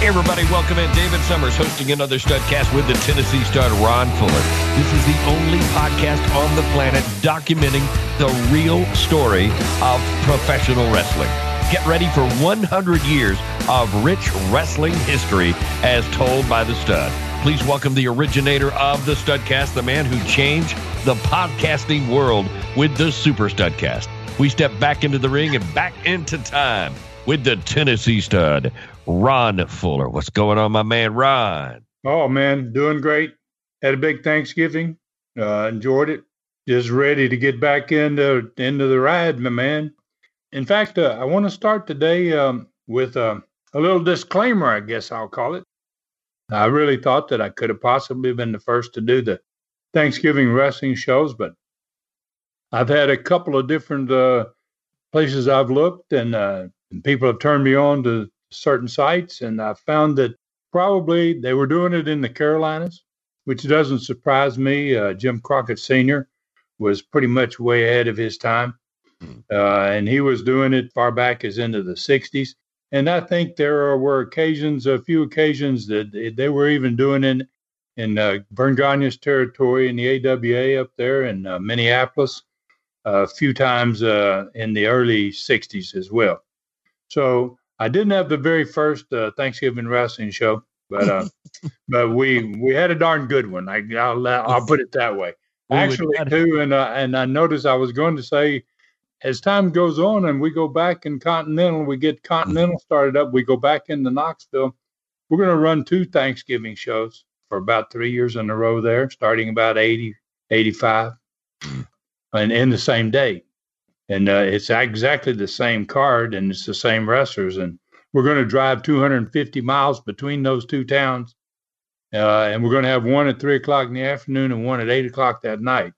Hey, everybody, welcome in. David Summers hosting another Studcast with the Tennessee stud, Ron Fuller. This is the only podcast on the planet documenting the real story of professional wrestling. Get ready for 100 years of rich wrestling history as told by the stud. Please welcome the originator of the Studcast, the man who changed the podcasting world with the Super Studcast. We step back into the ring and back into time with the Tennessee stud, Ron Fuller. What's going on, my man, Ron? Oh, man, doing great. Had a big Thanksgiving. Uh, enjoyed it. Just ready to get back into into the ride, my man. In fact, uh, I want to start today um, with uh, a little disclaimer, I guess I'll call it. I really thought that I could have possibly been the first to do the Thanksgiving wrestling shows, but I've had a couple of different uh, places I've looked, and, uh, and people have turned me on to certain sites, and I found that probably they were doing it in the Carolinas, which doesn't surprise me. Uh, Jim Crockett Sr. was pretty much way ahead of his time, uh, and he was doing it far back as into the 60s. And I think there were occasions, a few occasions that they were even doing it in uh, Gagne's territory in the AWA up there in uh, Minneapolis, a few times uh, in the early 60s as well. So I didn't have the very first uh, Thanksgiving wrestling show, but uh, but we we had a darn good one. I, will I'll put it that way. Actually, too, and uh, and I noticed I was going to say, as time goes on and we go back in Continental, we get Continental started up. We go back into Knoxville. We're going to run two Thanksgiving shows for about three years in a row there, starting about 80, 85, and in the same day and uh, it's exactly the same card and it's the same wrestlers. And we're going to drive 250 miles between those two towns uh, and we're going to have one at three o'clock in the afternoon and one at eight o'clock that night.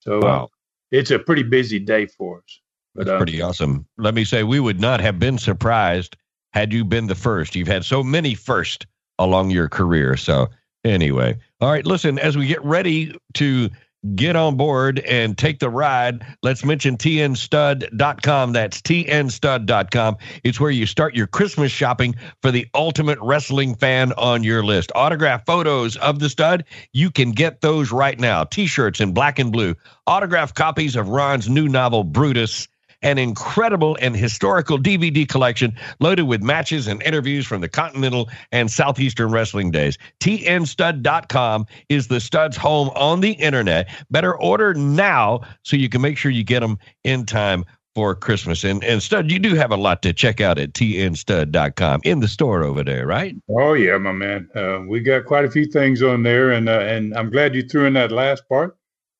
So uh, wow. it's a pretty busy day for us but, That's uh, pretty awesome. Let me say we would not have been surprised had you been the first. You've had so many first along your career. So anyway. All right listen as we get ready to get on board and take the ride, let's mention tnstud.com. That's tnstud.com. It's where you start your Christmas shopping for the ultimate wrestling fan on your list. Autograph photos of the stud, you can get those right now. T shirts in black and blue, autograph copies of Ron's new novel, Brutus an incredible and historical DVD collection loaded with matches and interviews from the Continental and Southeastern wrestling days. TNStud.com is the stud's home on the internet. Better order now so you can make sure you get them in time for Christmas. And, and Stud, you do have a lot to check out at tnstud.com in the store over there, right? Oh, yeah, my man. Uh, we got quite a few things on there. And, uh, and I'm glad you threw in that last part.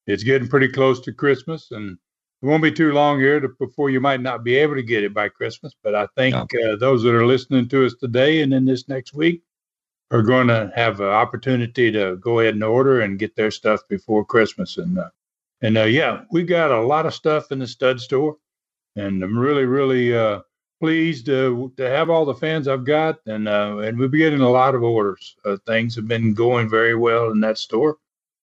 It's getting pretty close to Christmas. And it won't be too long here to, before you might not be able to get it by Christmas. But I think uh, those that are listening to us today and in this next week are going to have an opportunity to go ahead and order and get their stuff before Christmas. And uh, and uh, yeah, we got a lot of stuff in the stud store, and I'm really really uh, pleased to to have all the fans I've got, and uh, and we've been getting a lot of orders. Uh, things have been going very well in that store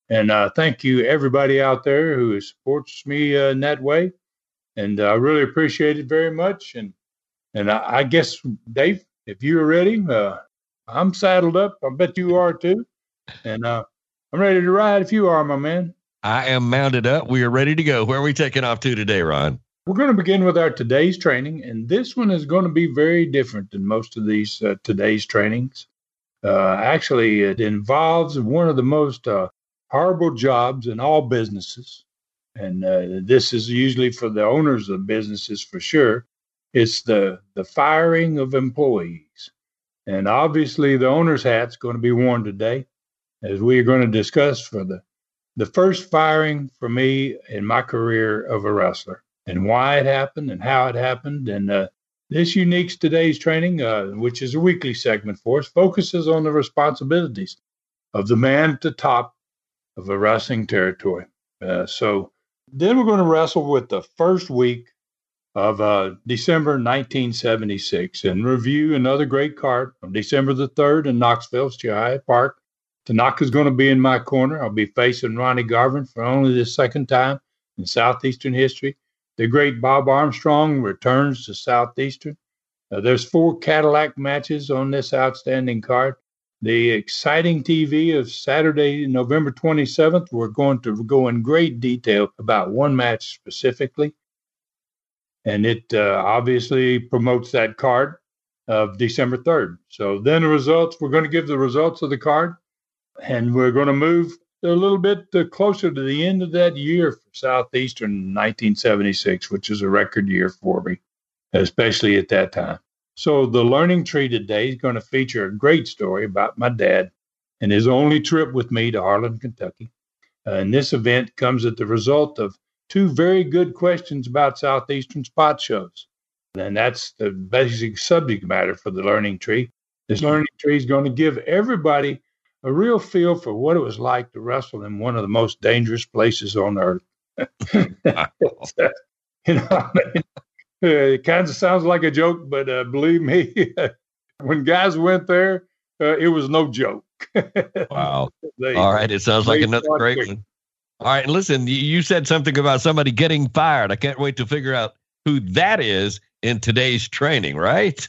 and uh, thank you, everybody out there who supports me uh, in that way. And uh, I really appreciate it very much. And and I, I guess, Dave, if you're ready, uh, I'm saddled up. I bet you are too. And uh, I'm ready to ride if you are, my man. I am mounted up. We are ready to go. Where are we taking off to today, Ron? We're going to begin with our today's training, and this one is going to be very different than most of these uh, today's trainings. Uh, actually, it involves one of the most uh, horrible jobs in all businesses, and uh, this is usually for the owners of businesses for sure. It's the the firing of employees, and obviously the owner's hat's going to be worn today, as we are going to discuss for the the first firing for me in my career of a wrestler and why it happened and how it happened. And uh, this unique today's training, uh, which is a weekly segment for us, focuses on the responsibilities of the man at the top of a wrestling territory. Uh, so then we're going to wrestle with the first week of uh, December 1976 and review another great card on December the 3rd in Knoxville, Chi Park. Tanaka's going to be in my corner. I'll be facing Ronnie Garvin for only the second time in Southeastern history. The great Bob Armstrong returns to Southeastern. Uh, there's four Cadillac matches on this outstanding card. The exciting TV of Saturday, November 27th, we're going to go in great detail about one match specifically. And it uh, obviously promotes that card of December 3rd. So then the results, we're going to give the results of the card, and we're going to move a little bit uh, closer to the end of that year for Southeastern 1976, which is a record year for me, especially at that time. So, the learning tree today is going to feature a great story about my dad and his only trip with me to Harlan, Kentucky. Uh, and this event comes at the result of two very good questions about Southeastern spot shows. And that's the basic subject matter for the learning tree. This learning tree is going to give everybody a real feel for what it was like to wrestle in one of the most dangerous places on earth. you know, I mean, it kind of sounds like a joke, but uh, believe me, when guys went there, uh, it was no joke. wow. They, All right. It sounds like another great quick. one. All right. And listen, you said something about somebody getting fired. I can't wait to figure out who that is in today's training, right?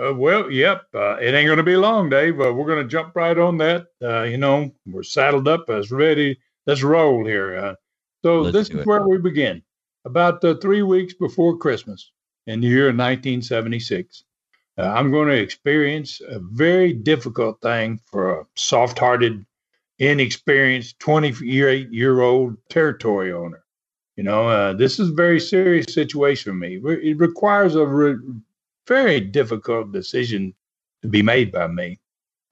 Uh, well, yep. Uh, it ain't going to be long, Dave. Uh, we're going to jump right on that. Uh, you know, we're saddled up, as ready. Let's roll here. Uh, so Let's this is it. where we begin. About uh, three weeks before Christmas in the year 1976, I'm going to experience a very difficult thing for a soft-hearted, inexperienced 28-year-old territory owner. You know, this is a very serious situation for me. It requires a re- very difficult decision to be made by me.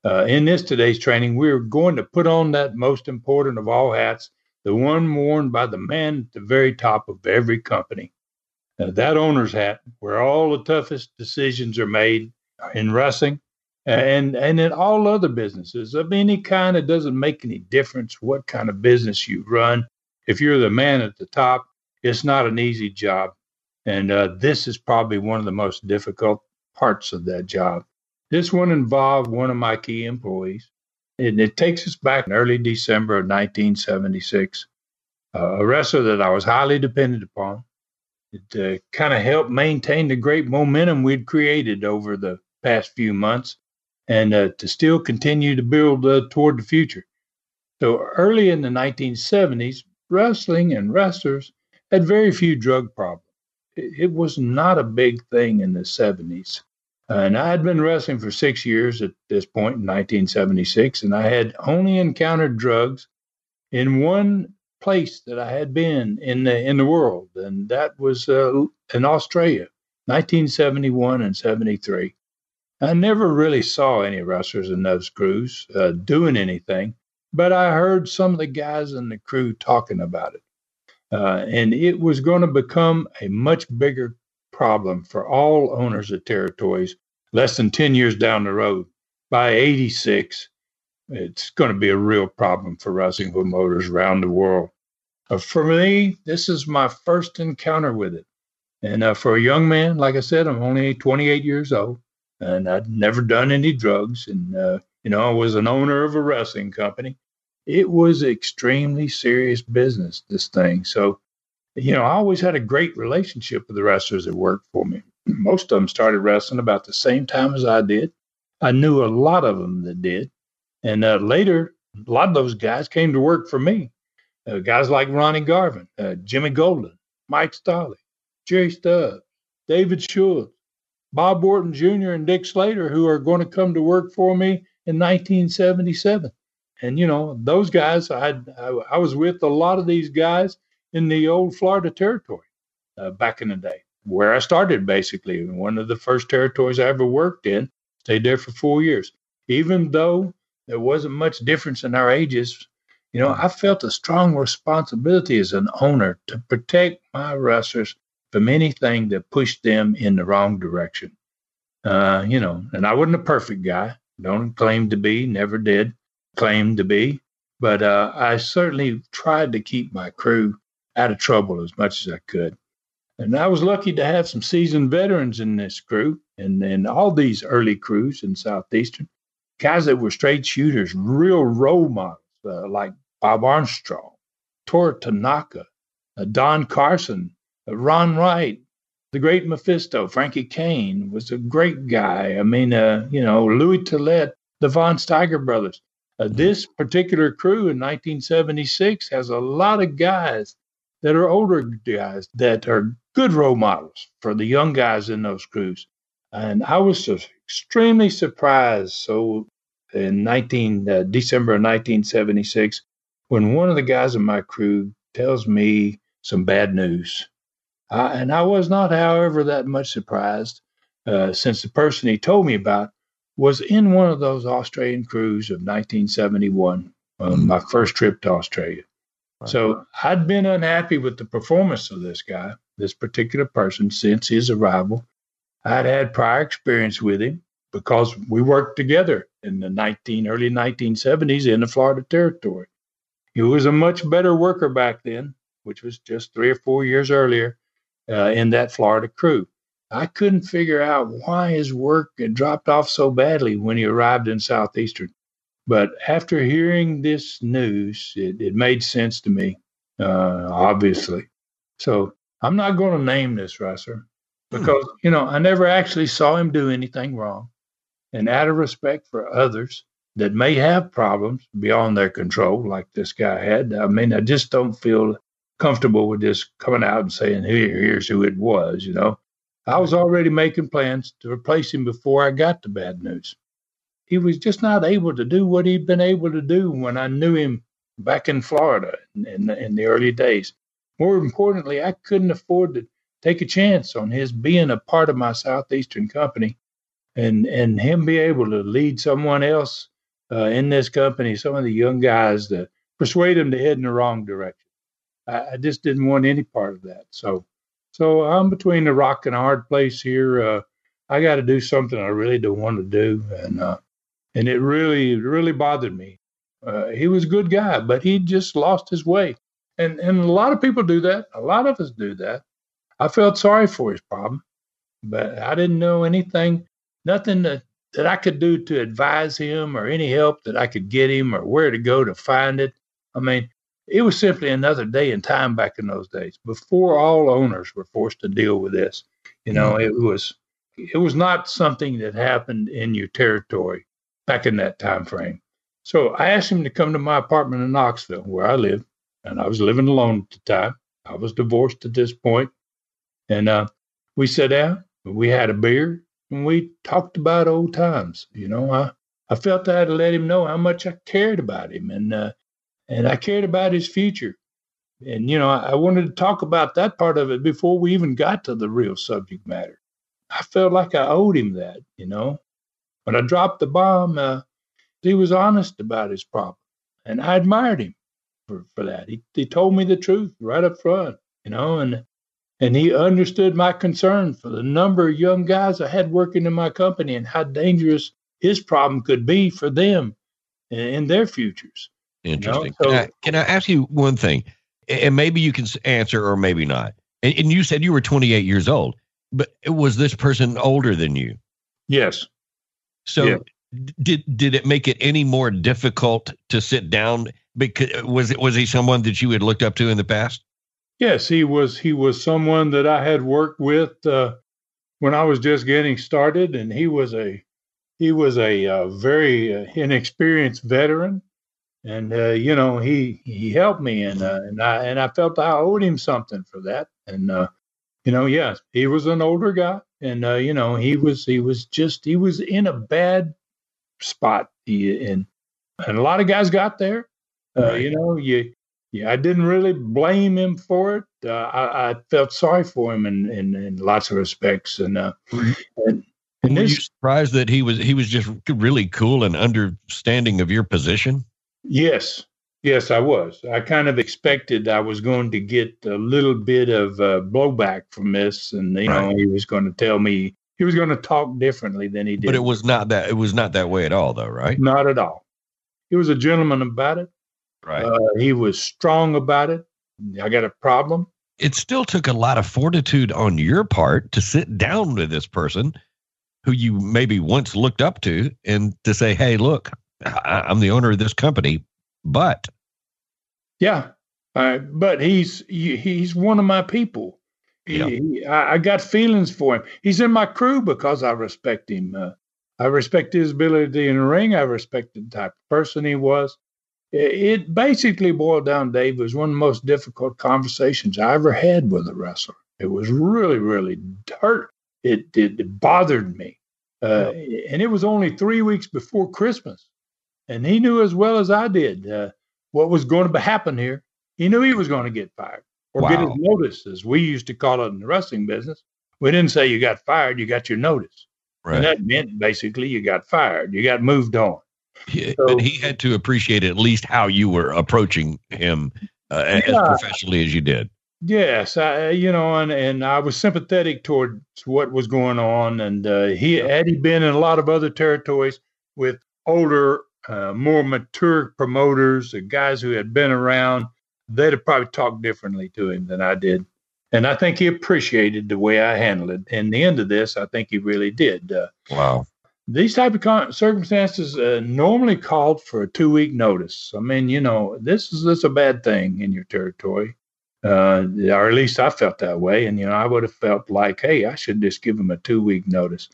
Uh, in this today's training, we're going to put on that most important of all hats, the one worn by the man at the very top of every company. Uh, that owner's hat, where all the toughest decisions are made in wrestling and, and in all other businesses of any kind. It doesn't make any difference what kind of business you run. If you're the man at the top, it's not an easy job. And uh, this is probably one of the most difficult parts of that job. This one involved one of my key employees. And it takes us back in early December of 1976. Uh, a wrestler that I was highly dependent upon. It uh, kind of helped maintain the great momentum we'd created over the past few months and uh, to still continue to build uh, toward the future. So early in the 1970s, wrestling and wrestlers had very few drug problems it was not a big thing in the 70s. And I had been wrestling for six years at this point in 1976, and I had only encountered drugs in one place that I had been in the in the world, and that was uh, in Australia, 1971 and 73. I never really saw any wrestlers in those crews uh, doing anything, but I heard some of the guys in the crew talking about it. Uh, and it was going to become a much bigger problem for all owners of territories less than 10 years down the road. By 86, it's going to be a real problem for wrestling promoters around the world. Uh, for me, this is my first encounter with it. And uh, for a young man, like I said, I'm only 28 years old and I'd never done any drugs. And, uh, you know, I was an owner of a wrestling company it was extremely serious business, this thing. So, you know, I always had a great relationship with the wrestlers that worked for me. Most of them started wrestling about the same time as I did. I knew a lot of them that did. And uh, later, a lot of those guys came to work for me. Uh, guys like Ronnie Garvin, uh, Jimmy Golden, Mike Stolley, Jerry Stubbs, David Schultz, Bob Orton Jr., and Dick Slater, who are going to come to work for me in 1977. And, you know, those guys, I, I was with a lot of these guys in the old Florida territory uh, back in the day, where I started basically. One of the first territories I ever worked in, stayed there for four years. Even though there wasn't much difference in our ages, you know, I felt a strong responsibility as an owner to protect my wrestlers from anything that pushed them in the wrong direction. Uh, you know, and I wasn't a perfect guy. Don't claim to be, never did claim to be. But uh, I certainly tried to keep my crew out of trouble as much as I could. And I was lucky to have some seasoned veterans in this crew and, and all these early crews in Southeastern, guys that were straight shooters, real role models uh, like Bob Armstrong, Toru Tanaka, uh, Don Carson, uh, Ron Wright, the great Mephisto, Frankie Cain was a great guy. I mean, uh, you know, Louis Tillet, the Von Steiger brothers. Uh, this particular crew in 1976 has a lot of guys that are older guys that are good role models for the young guys in those crews. And I was just extremely surprised. So in 19 uh, December of 1976, when one of the guys in my crew tells me some bad news, uh, and I was not, however, that much surprised, uh, since the person he told me about was in one of those Australian crews of 1971, mm-hmm. my first trip to Australia. So I'd been unhappy with the performance of this guy, this particular person, since his arrival. I'd had prior experience with him because we worked together in the 19 early 1970s in the Florida Territory. He was a much better worker back then, which was just three or four years earlier uh, in that Florida crew. I couldn't figure out why his work had dropped off so badly when he arrived in Southeastern. But after hearing this news, it, it made sense to me, uh, obviously. So I'm not going to name this wrestler hmm. because, hmm. you know, I never actually saw him do anything wrong. And out of respect for others that may have problems beyond their control, like this guy had, I mean, I just don't feel comfortable with just coming out and saying, Here, here's who it was, you know. I was already making plans to replace him before I got the bad news. He was just not able to do what he'd been able to do when I knew him back in Florida in, in, the early days. More importantly, I couldn't afford to take a chance on his being a part of my Southeastern company and, and him be able to lead someone else uh, in this company, some of the young guys, to persuade them to head in the wrong direction. I, I just didn't want any part of that. So, so I'm between the rock and a hard place here. Uh, I got to do something I really don't want to do, and uh, and it really really bothered me. Uh, he was a good guy, but he just lost his way, and and a lot of people do that. A lot of us do that. I felt sorry for his problem, but I didn't know anything, nothing that that I could do to advise him or any help that I could get him or where to go to find it. I mean, it was simply another day in time back in those days before all owners were forced to deal with this. You know, mm-hmm. it was it was not something that happened in your territory back in that time frame. So I asked him to come to my apartment in Knoxville, where I live, and I was living alone at the time. I was divorced at this point, and uh, we sat down, we had a beer, and we talked about old times. You know, I I felt I had to let him know how much I cared about him, and uh, and I cared about his future. And, you know, I wanted to talk about that part of it before we even got to the real subject matter. I felt like I owed him that, you know. When I dropped the bomb, uh, he was honest about his problem. And I admired him for, for that. He, he told me the truth right up front, you know, and and he understood my concern for the number of young guys I had working in my company and how dangerous his problem could be for them in their futures. Interesting. You know? so, can, I, can, I, ask you one thing? And maybe you can answer or maybe not. And, and you said you were 28 years old, but was this person older than you? Yes. So yeah. did did it make it any more difficult to sit down? Because was it was he someone that you had looked up to in the past? Yes, he was. He was someone that I had worked with uh, when I was just getting started, and he was a he was a uh, very uh, inexperienced veteran and uh, you know he he helped me and uh, and I and I felt I owed him something for that and uh, you know, yes, he was an older guy, and uh, you know, he was he was just he was in a bad spot. He and and a lot of guys got there. Uh, right. You know, you yeah, I didn't really blame him for it. Uh, I, I, felt sorry for him in, in, in lots of respects, and uh, and, and were this, you surprised that he was he was just really cool and understanding of your position? Yes, yes, I was. I kind of expected I was going to get a little bit of uh, blowback from this, and you right. know, he was going to tell me he was going to talk differently than he did. But it was not that. It was not that way at all, though, right? Not at all. He was a gentleman about it. Right. Uh, he was strong about it. I got a problem. It still took a lot of fortitude on your part to sit down with this person who you maybe once looked up to and to say, hey, look, I, am the owner of this company, but. Yeah. Uh, but he's he's one of my people. Yeah. He, I, I, got feelings for him. He's in my crew because I respect him. Uh, I respect his ability in the ring. I respect the type of person he was. It basically boiled down, Dave, was one of the most difficult conversations I ever had with a wrestler. It was really, really hurt. It, it, it bothered me. Uh, and it was only three weeks before Christmas. And he knew as well as I did uh, what was going to happen here. He knew he was going to get fired or wow. get his notice, as we used to call it in the wrestling business. We didn't say you got fired, you got your notice. Right. And that meant basically you got fired, you got moved on. He, so, but he had to appreciate at least how you were approaching him uh, yeah, as professionally as you did. Yes, I, you know, and, and I was sympathetic towards what was going on. And uh, he had he been in a lot of other territories with older, uh, more mature promoters, the guys who had been around, they'd have probably talked differently to him than I did. And I think he appreciated the way I handled it. And the end of this, I think he really did. Uh, wow these type of con- circumstances uh, normally called for a two week notice. I mean, you know, this is this a bad thing in your territory, uh, or at least I felt that way. And you know, I would have felt like, hey, I should just give him a two week notice.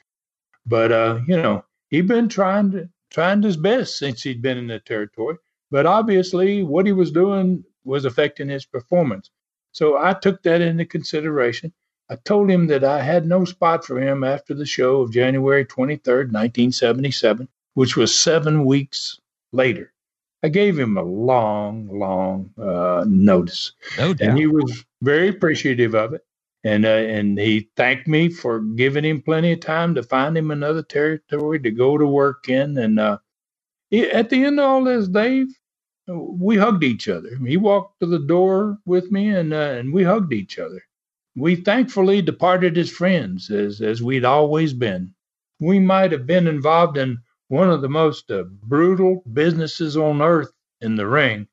But uh, you know, he'd been trying to trying his best since he'd been in the territory. But obviously, what he was doing was affecting his performance. So I took that into consideration. I told him that I had no spot for him after the show of January 23rd, 1977, which was seven weeks later. I gave him a long, long uh, notice. No doubt. And he was very appreciative of it. And, uh, and he thanked me for giving him plenty of time to find him another territory to go to work in. And uh, at the end of all this, Dave, we hugged each other. He walked to the door with me and, uh, and we hugged each other. We thankfully departed as friends, as, as we'd always been. We might have been involved in one of the most uh, brutal businesses on earth in the ring,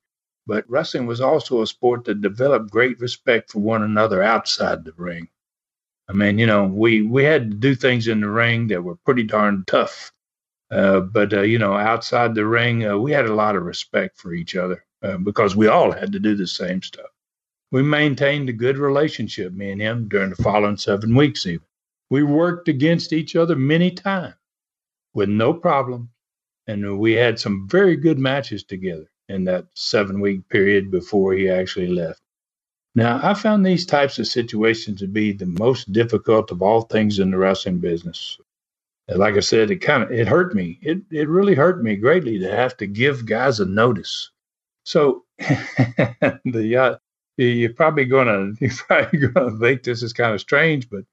but wrestling was also a sport that developed great respect for one another outside the ring. I mean, you know, we, we had to do things in the ring that were pretty darn tough. Uh, but, uh, you know, outside the ring, uh, we had a lot of respect for each other uh, because we all had to do the same stuff we maintained a good relationship, me and him, during the following seven weeks, even. We worked against each other many times with no problem. And we had some very good matches together in that seven week period before he actually left. Now, I found these types of situations to be the most difficult of all things in the wrestling business. Like I said, it kind of it hurt me. It it really hurt me greatly to have to give guys a notice. So the uh, you're probably gonna you're probably gonna think this is kind of strange, but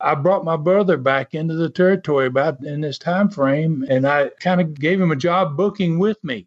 I brought my brother back into the territory about in this time frame, and I kind of gave him a job booking with me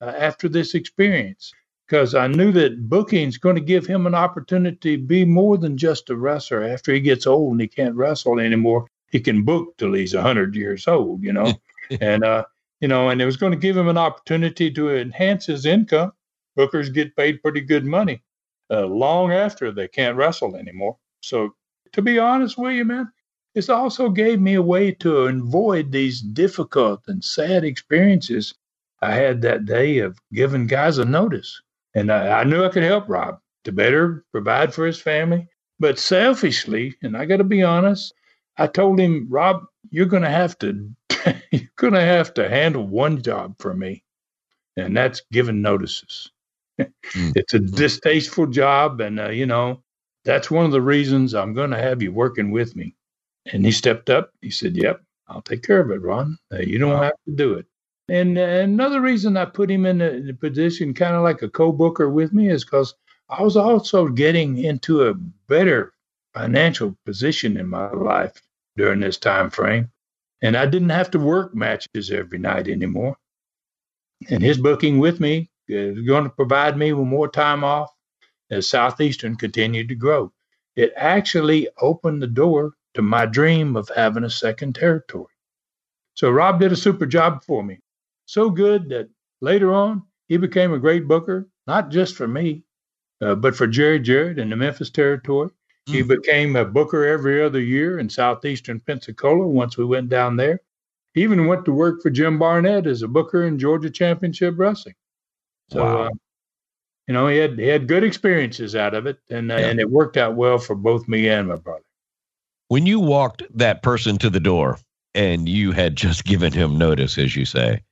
uh, after this experience because I knew that booking is going to give him an opportunity to be more than just a wrestler. After he gets old and he can't wrestle anymore, he can book till he's hundred years old, you know, and uh, you know, and it was going to give him an opportunity to enhance his income. Bookers get paid pretty good money uh, long after they can't wrestle anymore. So, to be honest with you, man, this also gave me a way to avoid these difficult and sad experiences I had that day of giving guys a notice. And I, I knew I could help Rob to better provide for his family. But selfishly, and I got to be honest, I told him, Rob, you're going to have to you're going to have to handle one job for me, and that's giving notices. Mm. It's a distasteful job, and uh, you know, that's one of the reasons I'm going to have you working with me. And he stepped up. He said, Yep, I'll take care of it, Ron. Uh, you don't wow. have to do it. And uh, another reason I put him in the, position, kind of like a co booker with me, is because I was also getting into a better financial position in my life during this time frame. And I didn't have to work matches every night anymore. And his booking with me is going to provide me with more time off as Southeastern continued to grow. It actually opened the door to my dream of having a second territory. So Rob did a super job for me. So good that later on, he became a great booker, not just for me, uh, but for Jerry Jarrett in the Memphis territory. Mm. He became a booker every other year in southeastern Pensacola once we went down there. He even went to work for Jim Barnett as a booker in Georgia Championship Wrestling. So, wow. uh, you know, he had he had good experiences out of it, and uh, yeah. and it worked out well for both me and my brother. When you walked that person to the door, and you had just given him notice, as you say,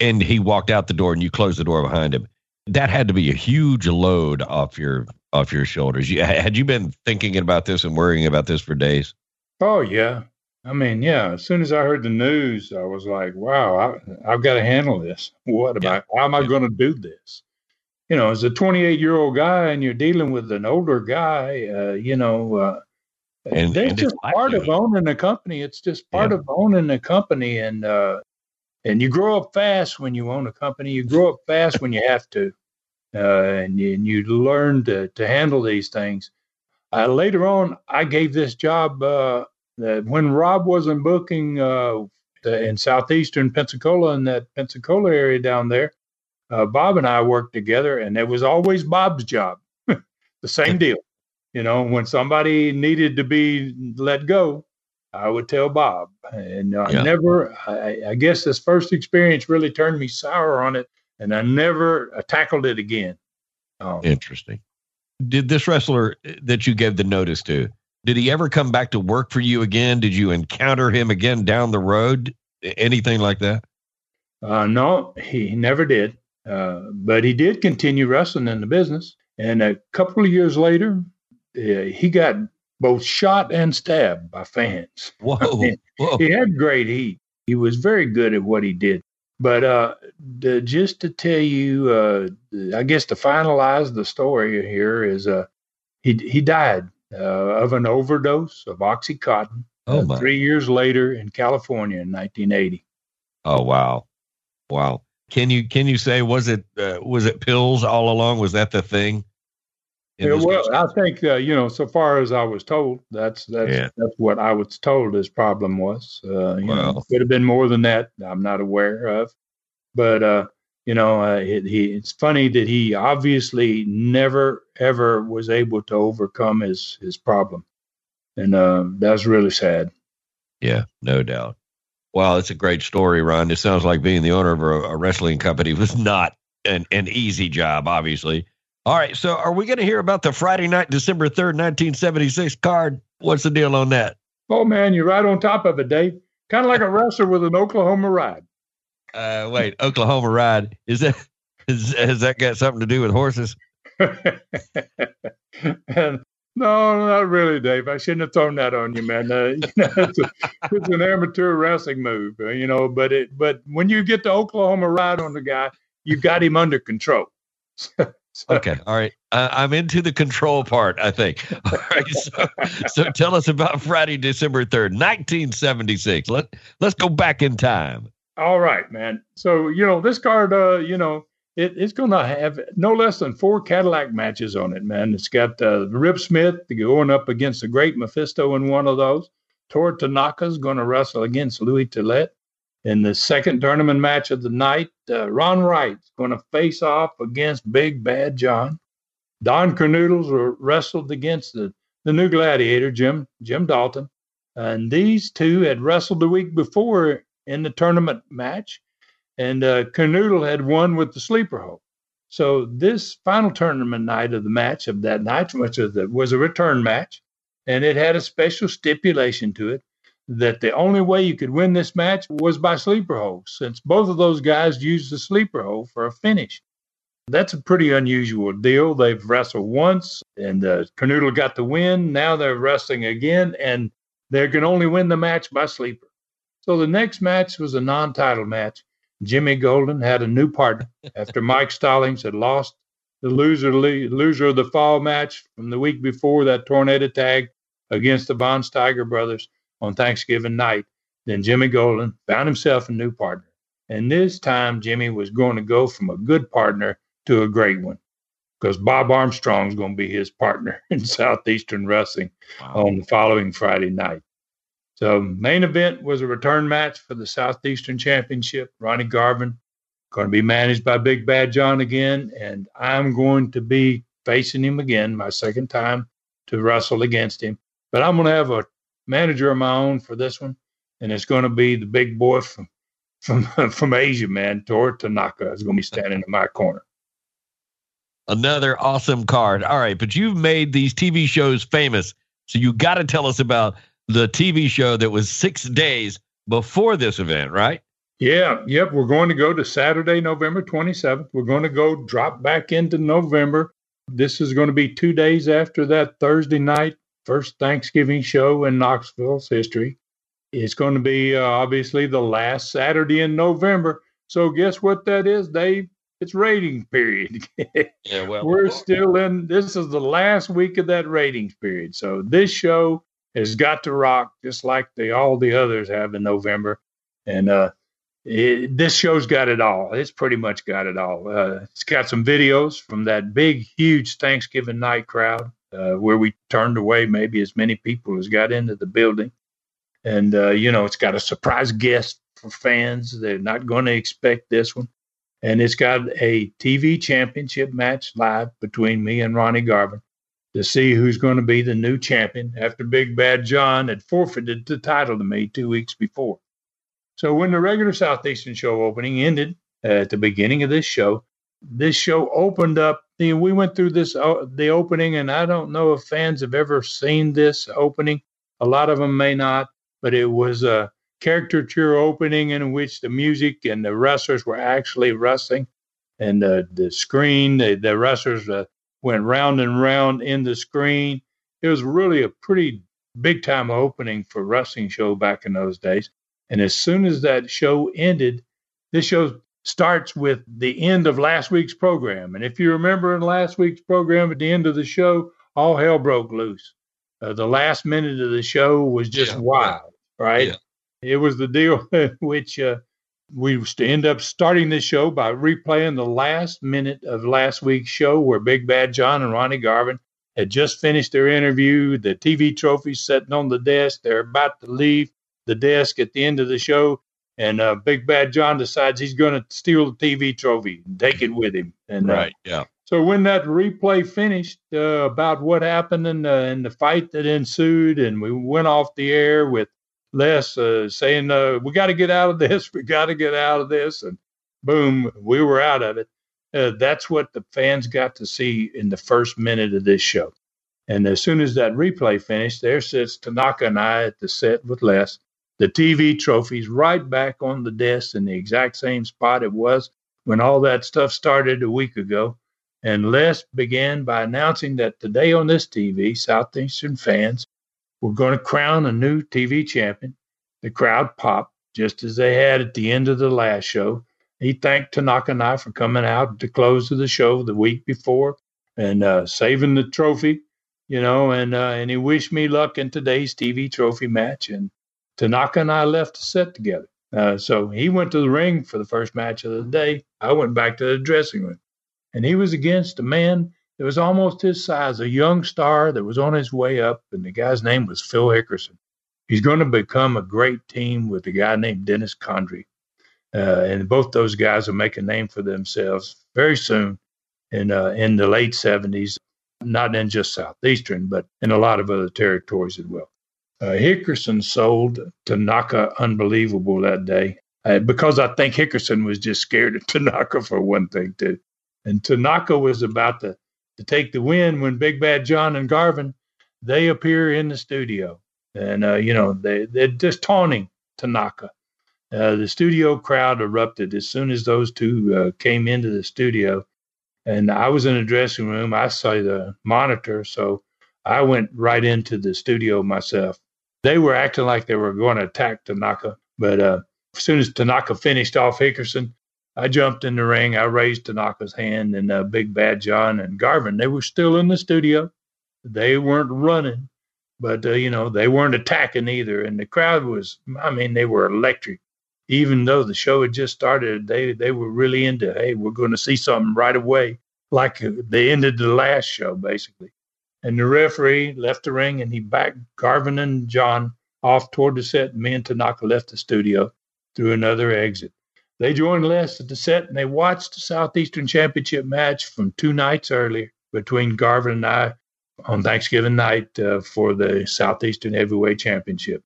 and he walked out the door, and you closed the door behind him, that had to be a huge load off your off your shoulders. You, had you been thinking about this and worrying about this for days? Oh yeah, I mean, yeah. As soon as I heard the news, I was like, "Wow, I, have got to handle this. What about? Yeah. How am I yeah. going to do this?" You know, as a 28 year old guy, and you're dealing with an older guy, uh, you know, uh, and, that's just part of owning a company. It's just part yeah. of owning a company, and uh, and you grow up fast when you own a company. You grow up fast when you have to, uh, and, you, and you learn to to handle these things. Uh, later on, I gave this job uh, when Rob wasn't booking uh, in southeastern Pensacola in that Pensacola area down there. Uh, Bob and I worked together, and it was always Bob's job. the same deal. You know, when somebody needed to be let go, I would tell Bob. And I yeah. never, I, I, guess this first experience really turned me sour on it, and I never uh, tackled it again. Um, Interesting. Did this wrestler that you gave the notice to, did he ever come back to work for you again? Did you encounter him again down the road? Anything like that? Uh, no, he never did. Uh, but he did continue wrestling in the business. And a couple of years later, uh, he got both shot and stabbed by fans. Whoa, whoa. He had great heat. He was very good at what he did. But uh, the, just to tell you, uh, I guess to finalize the story here is uh, he he died uh, of an overdose of OxyContin oh, uh, three years later in California in 1980. Oh wow, wow! Can you can you say was it uh, was it pills all along? Was that the thing? Yeah, well. I think uh, you know, so far as I was told, that's that's yeah. that's what I was told his problem was. Uh, you well. know, could have been more than that. I'm not aware of, but uh, you know, uh, it, he, it's funny that he obviously never ever was able to overcome his his problem, and uh, that's really sad. Yeah, no doubt. Wow, it's a great story, Ron. It sounds like being the owner of a, a wrestling company was not an, an easy job, obviously. All right, so are we going to hear about the Friday night, December 3rd, 1976 card? What's the deal on that? Oh, man, you're right on top of it, Dave. Kind of like a wrestler with an Oklahoma ride. Uh, wait, Oklahoma ride. Is that, is, has that got something to do with horses? and no, not really, Dave. I shouldn't have thrown that on you, man. Uh, you know, it's, a, it's, an amateur wrestling move, uh, you know. But it, but when you get the Oklahoma ride on the guy, you've got him under control. so, okay, all right. Uh, I'm into the control part. I think. All right. So, so tell us about Friday, December third, 1976. Let Let's go back in time. All right, man. So you know this card. Uh, you know it, it's going to have no less than four Cadillac matches on it, man. It's got uh, Rip Smith going up against the great Mephisto in one of those. Tor Tanaka's going to wrestle against Louis Tillet. In the second tournament match of the night, uh, Ron Wright's going to face off against Big Bad John. Don Kernodle's wrestled against the, the new gladiator, Jim Jim Dalton. And these two had wrestled the week before in the tournament match and uh, Kernodle had won with the sleeper hold. So this final tournament night of the match of that night, which was a return match, and it had a special stipulation to it that the only way you could win this match was by sleeper hold, since both of those guys used the sleeper hold for a finish. That's a pretty unusual deal. They've wrestled once, and uh, Kernodle got the win. Now they're wrestling again, and they can only win the match by sleeper. So the next match was a non-title match. Jimmy Golden had a new partner after Mike Stallings had lost the loser loser of the fall match from the week before that tornado tag against the Von Steiger brothers on Thanksgiving night. Then Jimmy Golden found himself a new partner. And this time, Jimmy was going to go from a good partner to a great one because Bob Armstrong's going to be his partner in Southeastern Wrestling wow. on the following Friday night. So, main event was a return match for the Southeastern Championship. Ronnie Garvin going to be managed by Big Bad John again, and I'm going to be facing him again, my second time to wrestle against him. But I'm going to have a manager of my own for this one, and it's going to be the big boy from from from Asia, man. Toru Tanaka is going to be standing in my corner. Another awesome card. All right, but you've made these TV shows famous, so you got to tell us about the TV show that was six days before this event, right? Yeah, yep. We're going to go to Saturday, November 27th. We're going to go drop back into November. This is going to be two days after that Thursday night first Thanksgiving show in Knoxville's history. It's going to be uh, obviously the last Saturday in November. So guess what that is, Dave? It's rating period. yeah, well, we're still in. This is the last week of that ratings period. So this show has got to rock, just like the all the others have in November. And uh, it, this show's got it all. It's pretty much got it all. Uh, it's got some videos from that big, huge Thanksgiving night crowd uh, where we turned away maybe as many people as got into the building. And, uh, you know, it's got a surprise guest for fans. They're not going to expect this one. And it's got a TV championship match live between me and Ronnie Garvin to see who's going to be the new champion after Big Bad John had forfeited the title to me two weeks before. So when the regular Southeastern show opening ended uh, at the beginning of this show, this show opened up. You know, we went through this uh, the opening, and I don't know if fans have ever seen this opening. A lot of them may not, but it was a caricature opening in which the music and the wrestlers were actually wrestling, and the the screen, the, the wrestlers uh, went round and round in the screen. It was really a pretty big time opening for wrestling show back in those days. And as soon as that show ended, this show starts with the end of last week's program. And if you remember in last week's program, at the end of the show, all hell broke loose. Uh, the last minute of the show was just yeah, wild, right? Yeah. It was the deal which uh, we end up starting the show by replaying the last minute of last week's show where Big Bad John and Ronnie Garvin had just finished their interview. The TV trophies sitting on the desk. They're about to leave the desk at the end of the show. And uh, Big Bad John decides he's going to steal the TV trophy and take it with him. And uh, right, yeah. So when that replay finished uh, about what happened in, in the fight that ensued, and we went off the air with Les uh, saying, uh, "We got to get out of this. We got to get out of this," and boom, we were out of it. Uh, that's what the fans got to see in the first minute of this show. And as soon as that replay finished, there sits Tanaka and I at the set with Les. The TV trophies right back on the desk in the exact same spot it was when all that stuff started a week ago. And Les began by announcing that today on this TV, Southeastern fans we're going to crown a new TV champion. The crowd popped, just as they had at the end of the last show. He thanked Tanaka and I for coming out at the close of the show the week before and uh, saving the trophy, you know, and uh, and he wished me luck in today's TV trophy match. And Tanaka and I left the set together. Uh, so he went to the ring for the first match of the day. I went back to the dressing room, and he was against a man that was almost his size, a young star that was on his way up, and the guy's name was Phil Hickerson. He's going to become a great team with a guy named Dennis Condrey. Uh, and both those guys will make a name for themselves very soon in uh, in the late 70s, not in just Southeastern, but in a lot of other territories as well. Uh, Hickerson sold Tanaka unbelievable that day uh, because I think Hickerson was just scared of Tanaka for one thing, too. And Tanaka was about to to take the win when Big Bad John and Garvin they appear in the studio, and uh, you know they they're just taunting Tanaka. Uh, the studio crowd erupted as soon as those two uh, came into the studio, And I was in the dressing room. I saw the monitor, so I went right into the studio myself. They were acting like they were going to attack Tanaka, but uh, as soon as Tanaka finished off Hickerson, I jumped in the ring. I raised Tanaka's hand, and uh, Big Bad John and Garvin, they were still in the studio. They weren't running, but uh, you know they weren't attacking either. And the crowd was, I mean, they were electric. Even though the show had just started, they they were really into, hey, we're going to see something right away, like uh, they ended the last show basically. And the referee left the ring, and he backed Garvin and John off toward the set. Me and Tanaka left the studio through another exit. They joined Les at the set and they watched the Southeastern Championship match from two nights earlier between Garvin and I on Thanksgiving night uh, for the Southeastern Heavyweight Championship.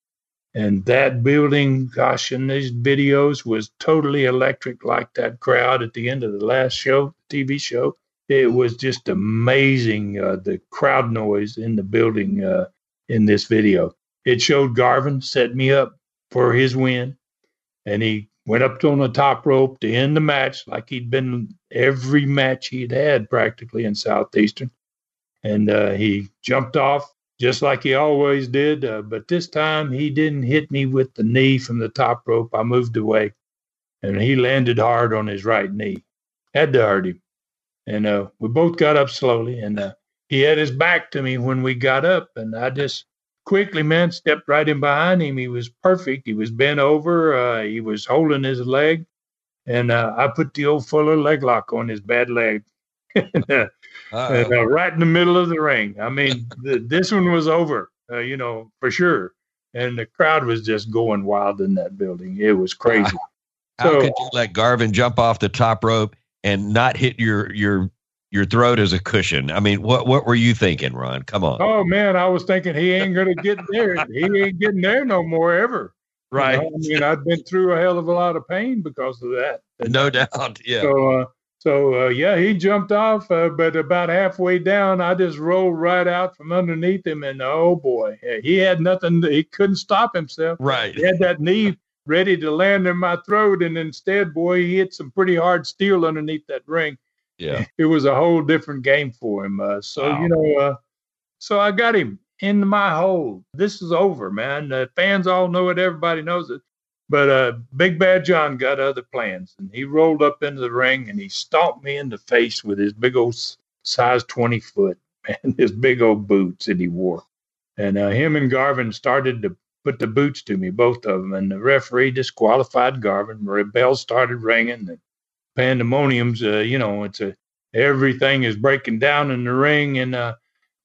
And that building, gosh, in these videos was totally electric, like that crowd at the end of the last show, TV show. It was just amazing, uh, the crowd noise in the building uh, in this video. It showed Garvin set me up for his win, and he went up on the top rope to end the match like he'd been every match he'd had practically in Southeastern. And uh, he jumped off just like he always did. Uh, but this time he didn't hit me with the knee from the top rope. I moved away and he landed hard on his right knee. Had to hurt him. And uh, we both got up slowly and uh, he had his back to me when we got up. And I just quickly, man, stepped right in behind him. He was perfect. He was bent over. Uh, he was holding his leg, and uh, I put the old Fuller leg lock on his bad leg, and, uh, and, uh, right in the middle of the ring. I mean, the, this one was over, uh, you know, for sure. And the crowd was just going wild in that building. It was crazy. How so, could you let Garvin jump off the top rope and not hit your your your throat as a cushion. I mean, what what were you thinking, Ron? Come on. Oh man, I was thinking he ain't gonna get there. he ain't getting there no more ever. Right. You know? I mean, I've been through a hell of a lot of pain because of that. No doubt. Yeah. So, uh, so uh, yeah, he jumped off, uh, but about halfway down, I just rolled right out from underneath him, and oh boy, he had nothing. He couldn't stop himself. Right. He had that knee ready to land in my throat, and instead, boy, he hit some pretty hard steel underneath that ring yeah, it was a whole different game for him. Uh, so wow. you know, uh, so I got him in my hole. This is over, man. The fans all know it. Everybody knows it. But uh, Big Bad John got other plans, and he rolled up into the ring and he stomped me in the face with his big old size twenty foot and his big old boots that he wore. And uh, him and Garvin started to put the boots to me, both of them. And the referee disqualified Garvin. The bells started ringing. And pandemoniums. Uh, you know, it's a everything is breaking down in the ring, and uh,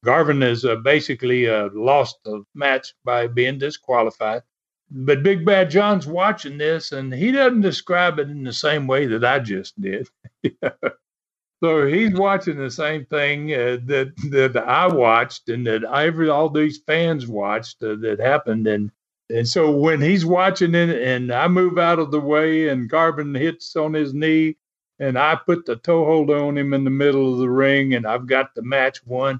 Garvin has uh, basically uh, lost the match by being disqualified. But Big Bad John's watching this, and he doesn't describe it in the same way that I just did. so he's watching the same thing uh, that that I watched, and that every all these fans watched uh, that happened, and and so when he's watching it and I move out of the way and Garvin hits on his knee and I put the toe hold on him in the middle of the ring and I've got the match won.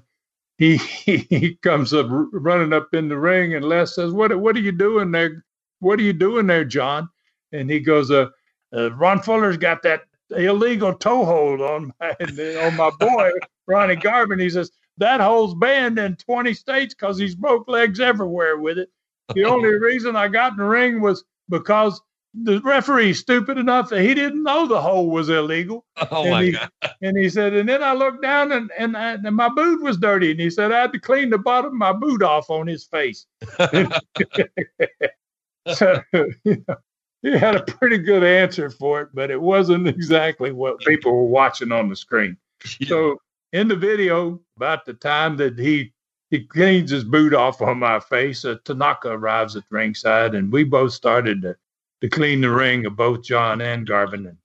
He, he comes up running up in the ring and Les says, "What what are you doing there? What are you doing there, John?" And he goes, "Uh, uh Ron Fuller's got that illegal toe hold on my on my boy Ronnie Garvin." He says that hold's banned in 20 states because he's broke legs everywhere with it. The only reason I got in the ring was because the referee stupid enough that he didn't know the hole was illegal. Oh and my he, god! And he said, and then I looked down and and, I, and my boot was dirty, and he said I had to clean the bottom of my boot off on his face. so you know, he had a pretty good answer for it, but it wasn't exactly what people were watching on the screen. Yeah. So in the video, about the time that he he cleans his boot off on my face. Uh, Tanaka arrives at the ringside, and we both started to, to clean the ring of both John and Garvin. And,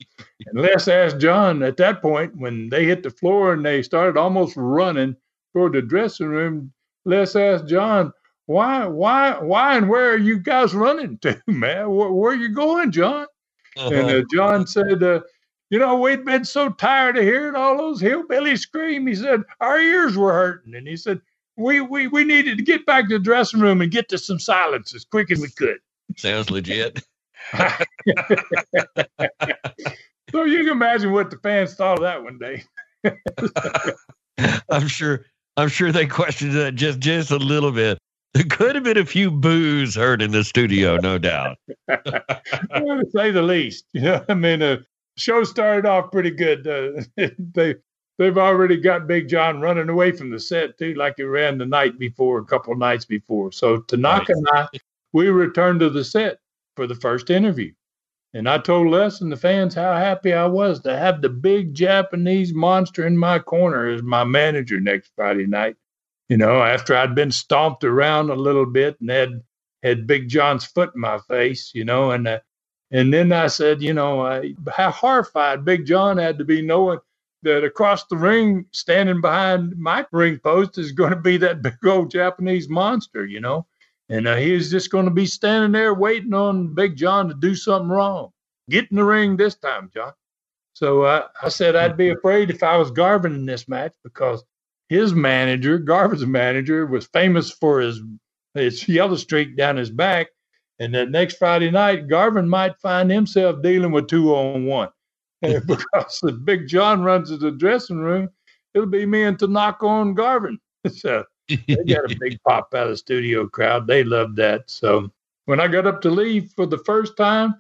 and Les asked John at that point when they hit the floor and they started almost running toward the dressing room. Les asked John, "Why, why, why, and where are you guys running to, man? Where, where are you going, John?" Uh-huh. And uh, John said, uh, you know, we'd been so tired of hearing all those hillbillies scream. He said, our ears were hurting. And he said, we, we, we needed to get back to the dressing room and get to some silence as quick as we could. Sounds legit. so you can imagine what the fans thought of that one day. I'm sure. I'm sure they questioned that just just a little bit. There could have been a few boos heard in the studio, no doubt. to say the least. You know, I mean, the show started off pretty good. Uh, they they've already got Big John running away from the set too, like he ran the night before, a couple nights before. So Tanaka right. and I, we returned to the set for the first interview. And I told Les and the fans how happy I was to have the big Japanese monster in my corner as my manager next Friday night. You know, after I'd been stomped around a little bit and had had Big John's foot in my face, you know, and uh, and then I said, you know, uh, how horrified Big John had to be knowing that across the ring, standing behind my ring post, is going to be that big old Japanese monster, you know. And uh, he was just going to be standing there waiting on Big John to do something wrong. Get in the ring this time, John. So uh, I said I'd be afraid if I was Garvin in this match because his manager, Garvin's manager, was famous for his his yellow streak down his back. And then next Friday night, Garvin might find himself dealing with two on one. because if Big John runs to the dressing room, it'll be me and Tanaka on Garvin. So they got a big pop out of the studio crowd. They loved that. So when I got up to leave for the first time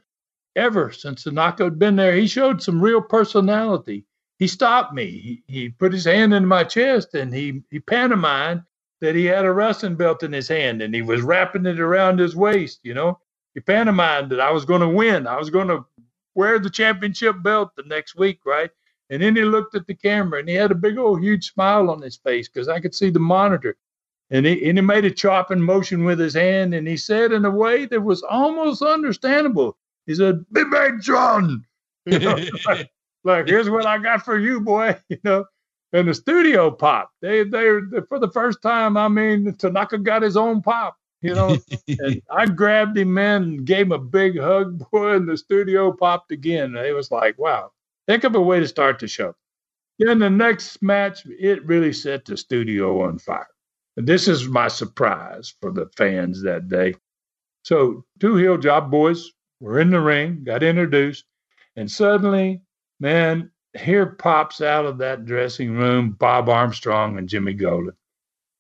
ever since Tanaka had been there, he showed some real personality. He stopped me. He, he put his hand in my chest and he, he pantomimed that he had a wrestling belt in his hand and he was wrapping it around his waist, you know. He pantomimed that I was going to win. I was going to wear the championship belt the next week, right? And then he looked at the camera and he had a big old huge smile on his face because I could see the monitor. And he, and he made a chopping motion with his hand and he said in a way that was almost understandable. He said, Big Bang John. You know, like, like, here's what I got for you, boy. You know, and the studio pop. They they for the first time, I mean, Tanaka got his own pop. You know, and I grabbed him man and gave him a big hug, boy, and the studio popped again. It was like, wow, Think of a way to start the show. Then the next match, it really set the studio on fire. And this is my surprise for the fans that day. So, two heel job boys were in the ring, got introduced, and suddenly, man, here pops out of that dressing room Bob Armstrong and Jimmy Golden.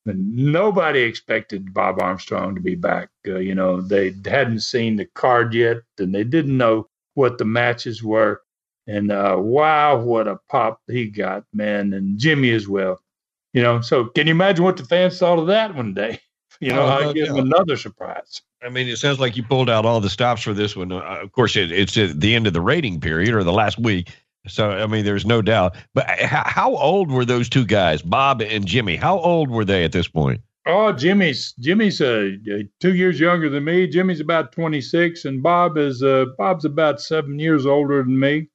And nobody expected Bob Armstrong to be back. Uh, you know, they hadn't seen the card yet, and they didn't know what the matches were. And uh, wow, what a pop he got, man, and Jimmy as well. You know, so can you imagine what the fans thought of that one day? You know, oh, I give them another surprise. I mean, it sounds like you pulled out all the stops for this one. Uh, of course, it, it's at the end of the rating period or the last week. So, I mean, there's no doubt. But uh, how, how old were those two guys, Bob and Jimmy? How old were they at this point? Oh, Jimmy's Jimmy's uh, two years younger than me. Jimmy's about 26, and Bob is uh, Bob's about seven years older than me.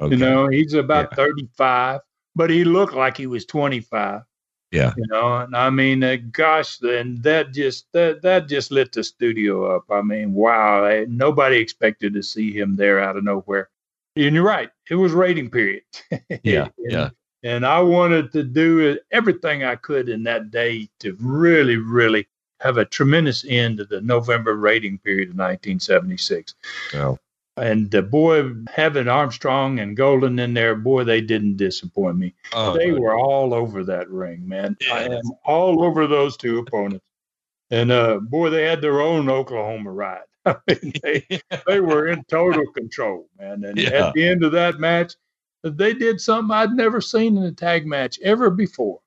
Okay. You know, he's about yeah. 35, but he looked like he was 25. Yeah. You know, and I mean, uh, gosh, then that just that that just lit the studio up. I mean, wow, I, nobody expected to see him there out of nowhere. And you're right, it was rating period. Yeah, and, yeah. And I wanted to do everything I could in that day to really, really have a tremendous end to the November rating period of 1976. Oh. And uh, boy, having Armstrong and Golden in there, boy, they didn't disappoint me. Oh, they were all over that ring, man. Yeah. I am all over those two opponents. And uh, boy, they had their own Oklahoma ride. I mean, they, they were in total control, man. And yeah. at the end of that match, they did something I'd never seen in a tag match ever before.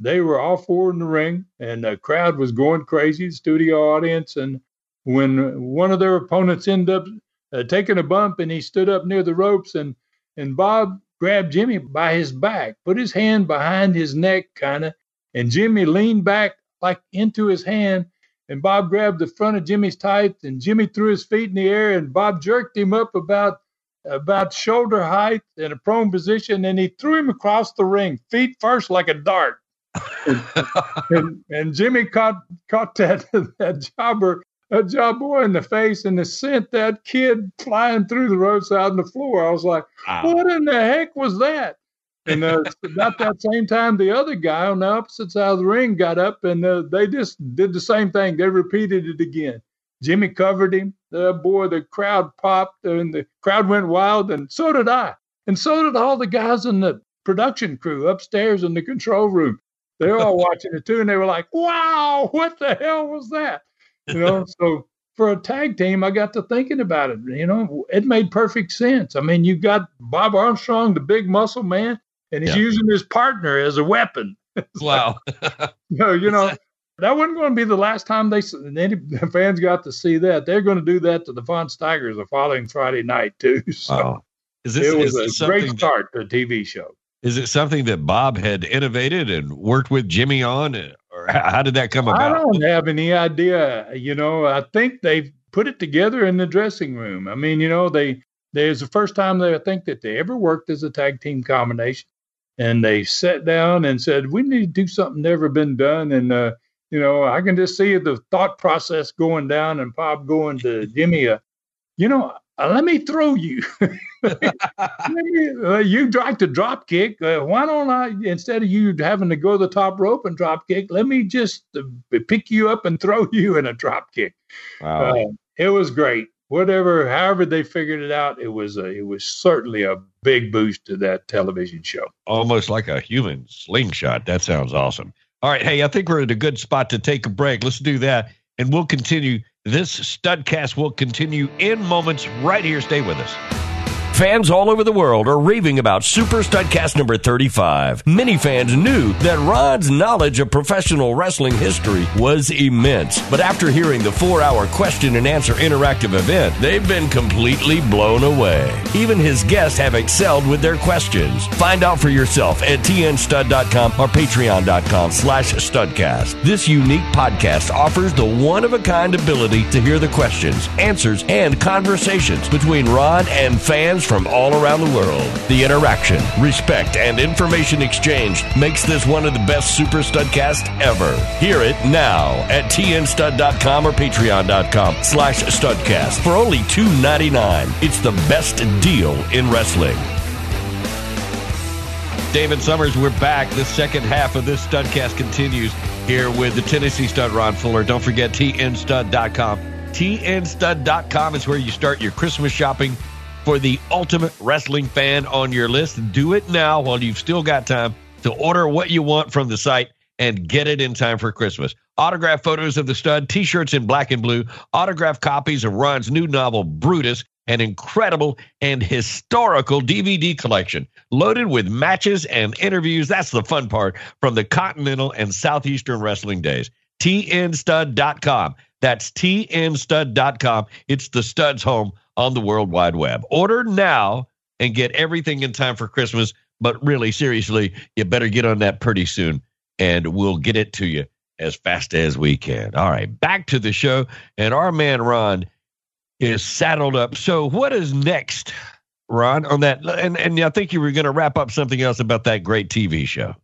They were all four in the ring, and the crowd was going crazy, the studio audience. And when one of their opponents ended up uh, taking a bump, and he stood up near the ropes, and and Bob grabbed Jimmy by his back, put his hand behind his neck, kind of, and Jimmy leaned back like into his hand, and Bob grabbed the front of Jimmy's tights, and Jimmy threw his feet in the air, and Bob jerked him up about about shoulder height in a prone position, and he threw him across the ring, feet first, like a dart. and, and, and, Jimmy caught caught that that jobber a job boy in the face and sent that kid flying through the roadside on the floor. I was like, wow. what in the heck was that? And uh, about that same time, the other guy on the opposite side of the ring got up and uh, they just did the same thing. They repeated it again. Jimmy covered him. The boy, the crowd popped and the crowd went wild, and so did I. And so did all the guys in the production crew upstairs in the control room. They were all watching it too, and they were like, "Wow, what the hell was that?" You know. so for a tag team, I got to thinking about it. You know, it made perfect sense. I mean, you got Bob Armstrong, the big muscle man, and he's yeah. using his partner as a weapon. wow. so, you know, that wasn't going to be the last time they any fans got to see that. They're going to do that to the Von Steigers the following Friday night too. So wow. is this, it was is a great start to a TV show. Is it something that Bob had innovated and worked with Jimmy on, eh, or how did that come about? I don't have any idea. You know, I think they put it together in the dressing room. I mean, you know, they there's the first time that I think that they ever worked as a tag team combination, and they sat down and said, "We need to do something never been done." And uh, you know, I can just see the thought process going down, and Bob going to Jimmy, uh, "You know, uh, let me throw you. me, uh, you like to drop kick. Uh, why don't I, instead of you having to go the top rope and drop kick, let me just uh, pick you up and throw you in a drop kick. Wow. It was great. Whatever, however they figured it out, it was a, it was certainly a big boost to that television show. Almost like a human slingshot. That sounds awesome. All right, hey, I think we're at a good spot to take a break. Let's do that, and we'll continue this studcast will continue in moments right here. Stay with us. Fans all over the world are raving about Super Studcast number 35. Many fans knew that Rod's knowledge of professional wrestling history was immense, but after hearing the four hour question and answer interactive event, they've been completely blown away. Even his guests have excelled with their questions. Find out for yourself at tnstud.com or patreon.com slash studcast. This unique podcast offers the one of a kind ability to hear the questions, answers, and conversations between Rod and fans from all around the world. The interaction, respect, and information exchange makes this one of the best Super Studcast ever. Hear it now at tnstud.com or patreon.com slash studcast for only $2.99. It's the best deal in wrestling. David Summers, we're back. The second half of this Studcast continues here with the Tennessee Stud Ron Fuller. Don't forget tnstud.com. tnstud.com is where you start your Christmas shopping for the ultimate wrestling fan on your list. Do it now while you've still got time to order what you want from the site and get it in time for Christmas. Autograph photos of the stud, t shirts in black and blue, autograph copies of Ron's new novel, Brutus, an incredible and historical DVD collection loaded with matches and interviews. That's the fun part from the Continental and Southeastern wrestling days. TNStud.com. That's TNStud.com. It's the stud's home on the World Wide Web. Order now and get everything in time for Christmas. But really, seriously, you better get on that pretty soon, and we'll get it to you as fast as we can. All right, back to the show. And our man Ron is saddled up. So, what is next, Ron, on that? And, and I think you were going to wrap up something else about that great TV show.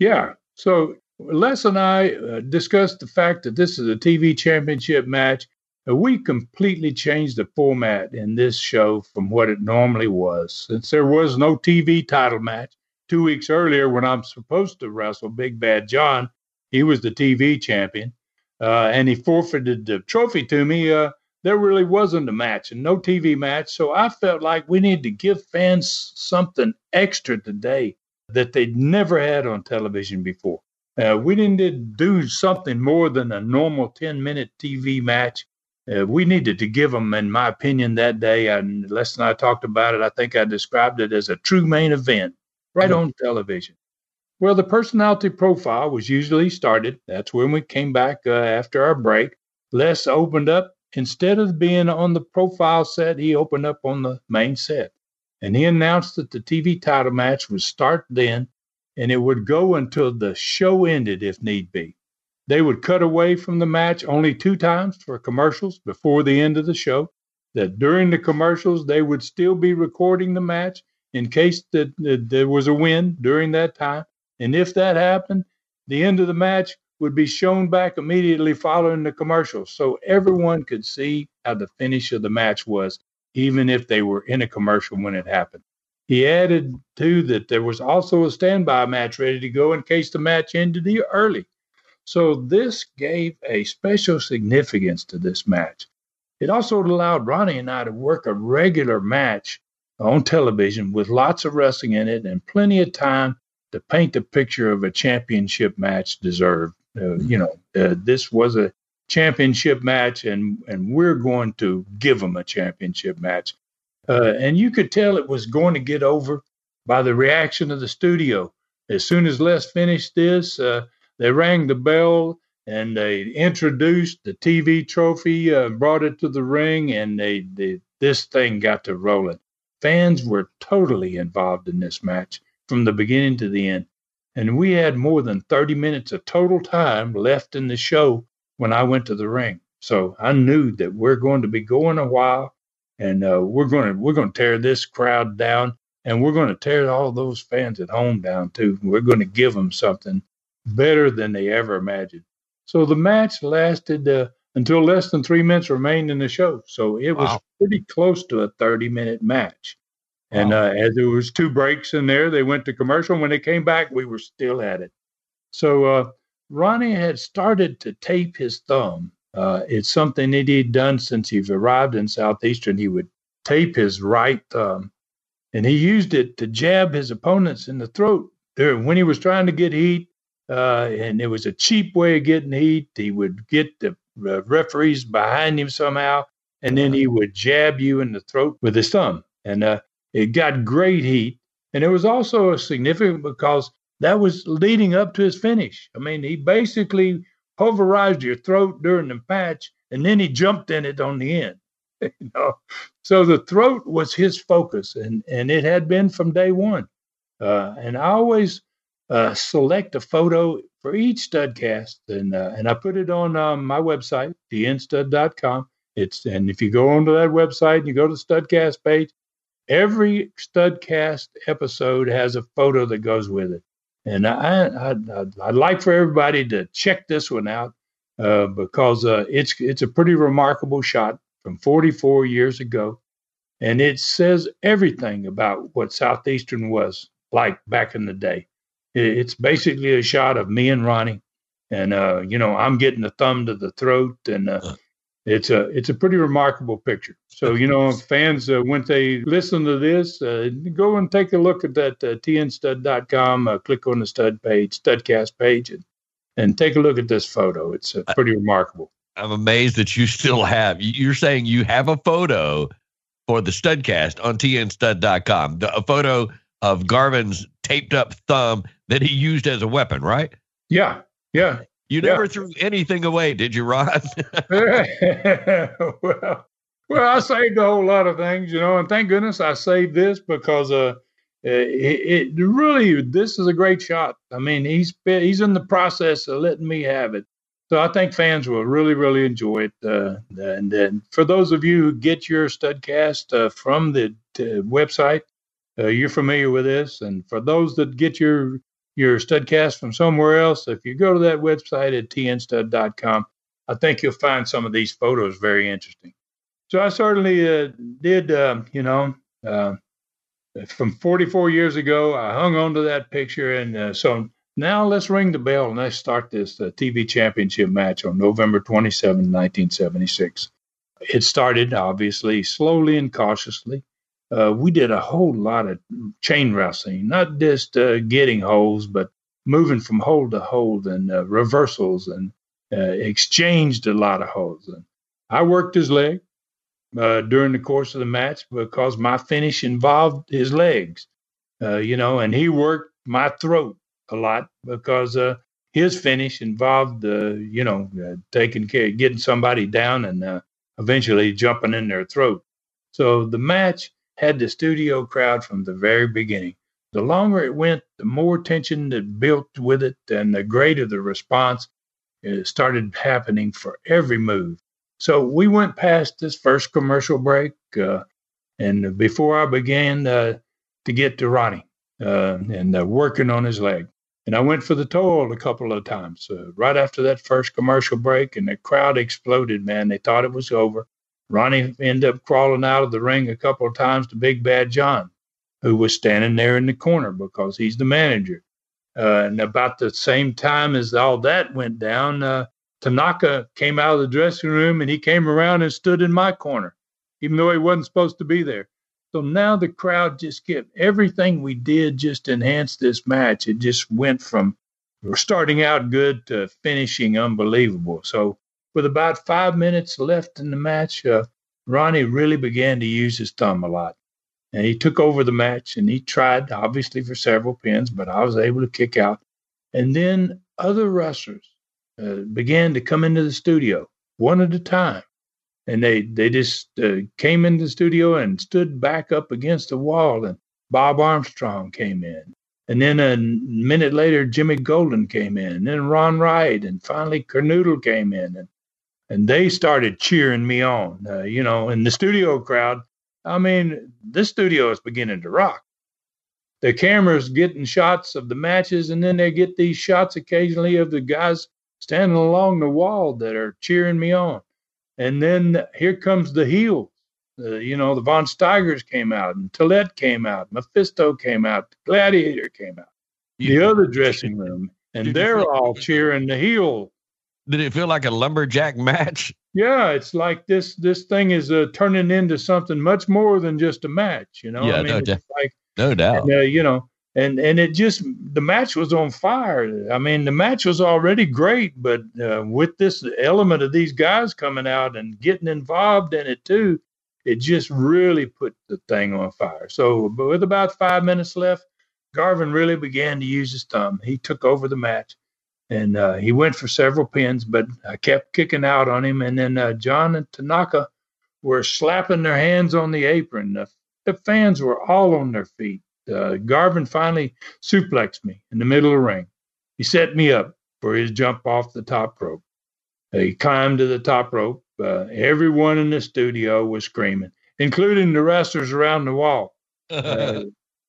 Yeah. So, Les and I uh, discussed the fact that this is a TV championship match we completely changed the format in this show from what it normally was. Since there was no TV title match two weeks earlier when I'm supposed to wrestle Big Bad John, he was the TV champion, uh, and he forfeited the trophy to me. Uh, there really wasn't a match and no TV match. So I felt like we needed to give fans something extra today that they'd never had on television before. Uh, we didn't do something more than a normal 10 minute TV match uh, we needed to give them, in my opinion, that day. And Les and I talked about it. I think I described it as a true main event right mm-hmm. on television. Well, the personality profile was usually started. That's when we came back uh, after our break. Les opened up. Instead of being on the profile set, he opened up on the main set. And he announced that the TV title match would start then and it would go until the show ended if need be. They would cut away from the match only two times for commercials before the end of the show. That during the commercials, they would still be recording the match in case that, there was a win during that time. And if that happened, the end of the match would be shown back immediately following the commercials. So everyone could see how the finish of the match was, even if they were in a commercial when it happened. He added, too, that there was also a standby match ready to go in case the match ended early. So this gave a special significance to this match. It also allowed Ronnie and I to work a regular match on television with lots of wrestling in it and plenty of time to paint the picture of a championship match deserved. Uh, you know, uh, this was a championship match, and and we're going to give them a championship match. Uh, and you could tell it was going to get over by the reaction of the studio. As soon as Les finished this, uh, they rang the bell and they introduced the TV trophy, uh, brought it to the ring, and they, they this thing got to rolling. Fans were totally involved in this match from the beginning to the end. And we had more than 30 minutes of total time left in the show when I went to the ring. So I knew that we're going to be going a while and uh, we're going to we're going to tear this crowd down and we're going to tear all those fans at home down too. We're going to give them something better than they ever imagined. So the match lasted uh, until less than three minutes remained in the show. So it was wow. pretty close to a 30 minute match. And wow. uh, as there was two breaks in there, they went to commercial. And when they came back, we were still at it. So uh, Ronnie had started to tape his thumb. Uh, it's something that he'd done since he arrived in Southeastern. He would tape his right thumb, and he used it to jab his opponents in the throat. There, when he was trying to get heat, uh, and it was a cheap way of getting heat. He would get the uh, referees behind him somehow, and then he would jab you in the throat with his thumb. And uh, it got great heat. And it was also significant because that was leading up to his finish. I mean, he basically pulverized your throat during the match, and then he jumped in it on the end. you know, so the throat was his focus, and and it had been from day one. Uh, and I always uh, select a photo for each studcast, and uh, and I put it on um, my website, tnstud.com. It's and if you go onto that website and you go to the studcast page, every studcast episode has a photo that goes with it. And I, I I'd, I'd like for everybody to check this one out uh, because uh, it's it's a pretty remarkable shot from 44 years ago, and it says everything about what Southeastern was like back in the day. It's basically a shot of me and Ronnie, and uh, you know I'm getting the thumb to the throat, and uh, it's a it's a pretty remarkable picture. So you know, fans, uh, when they listen to this, uh, go and take a look at that uh, tnstud.com. Uh, click on the stud page, studcast page, and and take a look at this photo. It's uh, pretty remarkable. I'm amazed that you still have. You're saying you have a photo for the studcast on tnstud.com, a photo of Garvin's taped up thumb that he used as a weapon, right? Yeah, yeah. You never yeah. threw anything away, did you, Ron? well, well, I saved a whole lot of things, you know, and thank goodness I saved this because uh, it, it really this is a great shot. I mean, he's he's in the process of letting me have it, so I think fans will really really enjoy it. Uh, and then for those of you who get your Studcast uh, from the website, uh, you're familiar with this, and for those that get your your studcast from somewhere else, if you go to that website at tnstud.com, I think you'll find some of these photos very interesting. So I certainly uh, did, uh, you know, uh, from 44 years ago, I hung on to that picture. And uh, so now let's ring the bell and let's start this uh, TV championship match on November 27, 1976. It started, obviously, slowly and cautiously uh, we did a whole lot of chain wrestling, not just uh, getting holds, but moving from hold to hold and uh, reversals and uh, exchanged a lot of holds. And I worked his leg uh, during the course of the match because my finish involved his legs, uh, you know, and he worked my throat a lot because his finish involved, you know, taking care, getting somebody down and eventually jumping in their throat. So the match had the studio crowd from the very beginning. The longer it went, the more tension that built with it, and the greater the response it started happening for every move. So we went past this first commercial break, uh, and before I began uh, to get to Ronnie uh, and uh, working on his leg, and I went for the toll a couple of times uh, right after that first commercial break, and the crowd exploded. Man, they thought it was over. Ronnie ended up crawling out of the ring a couple of times to Big Bad John, who was standing there in the corner because he's the manager. Uh, and about the same time as all that went down, uh, Tanaka came out of the dressing room and he came around and stood in my corner, even though he wasn't supposed to be there. So now the crowd just kept everything we did just enhanced this match. It just went from starting out good to finishing unbelievable. So with about five minutes left in the match, uh, Ronnie really began to use his thumb a lot. And he took over the match and he tried, obviously, for several pins, but I was able to kick out. And then other wrestlers uh, began to come into the studio one at a time and they they just uh, came into the studio and stood back up against the wall and bob armstrong came in and then a minute later jimmy golden came in and then ron wright and finally Kernodle came in and and they started cheering me on uh, you know in the studio crowd i mean this studio is beginning to rock the cameras getting shots of the matches and then they get these shots occasionally of the guys standing along the wall that are cheering me on and then here comes the heel. Uh, you know, the Von Steigers came out, and Tillet came out, Mephisto came out, Gladiator came out, the other dressing room, and they're all cheering the heel. Did it feel like a lumberjack match? Yeah, it's like this. This thing is uh, turning into something much more than just a match. You know, yeah, I mean, no, doubt. like, no doubt. And, uh, you know, and and it just the match was on fire. I mean, the match was already great, but uh, with this element of these guys coming out and getting involved in it too, it just really put the thing on fire. So, but with about five minutes left, Garvin really began to use his thumb. He took over the match, and uh, he went for several pins, but I kept kicking out on him. And then uh, John and Tanaka were slapping their hands on the apron. The, the fans were all on their feet uh, Garvin finally suplexed me in the middle of the ring. He set me up for his jump off the top rope. He climbed to the top rope. Uh, everyone in the studio was screaming, including the wrestlers around the wall.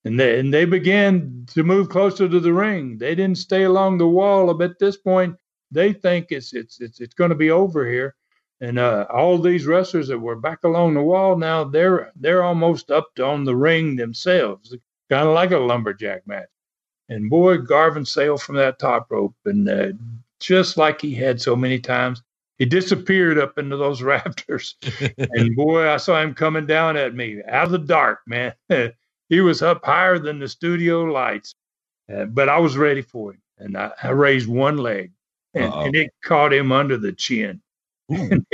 And they and they began to move closer to the ring. They didn't stay along the wall. But at this point, they think it's it's it's it's going to be over here. And uh, all these wrestlers that were back along the wall now, they're they're almost up on the ring themselves kind of like a lumberjack match. And boy, Garvin sailed from that top rope, and uh, just like he had so many times, he disappeared up into those rafters. and boy, I saw him coming down at me out of the dark, man. he was up higher than the studio lights, uh, but I was ready for him, and I, I raised one leg, and, and, it caught him under the chin. and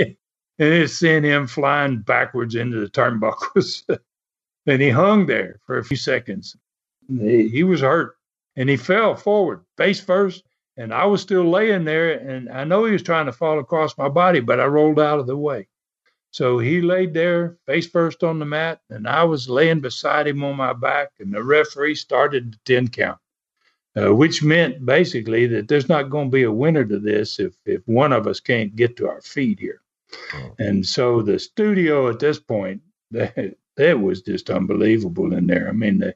it sent him flying backwards into the turnbuckles. And he hung there for a few seconds. He, he was hurt and he fell forward, face first. And I was still laying there. And I know he was trying to fall across my body, but I rolled out of the way. So he laid there face first on the mat, and I was laying beside him on my back, and the referee started the 10 count, uh, which meant basically that there's not going to be a winner to this if, if one of us can't get to our feet here. Oh. And so the studio at this point, that was just unbelievable in there. I mean, the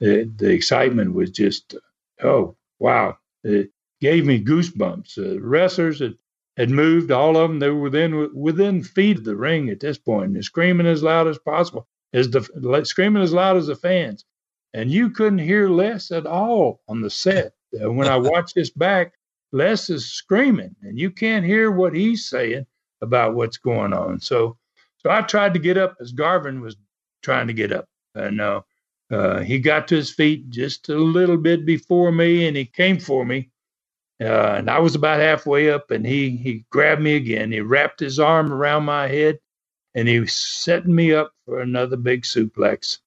the, the excitement was just, oh wow, it gave me goosebumps. Uh, wrestlers had, had moved, all of them. They were within within feet of the ring at this point, and screaming as loud as possible, as the screaming as loud as the fans, and you couldn't hear Les at all on the set. Uh, when I watch this back, Les is screaming, and you can't hear what he's saying about what's going on. So, so I tried to get up as Garvin was trying to get up. And uh, uh, he got to his feet just a little bit before me, and he came for me. Uh, and I was about halfway up, and he he grabbed me again. He wrapped his arm around my head, and he was setting me up for another big suplex.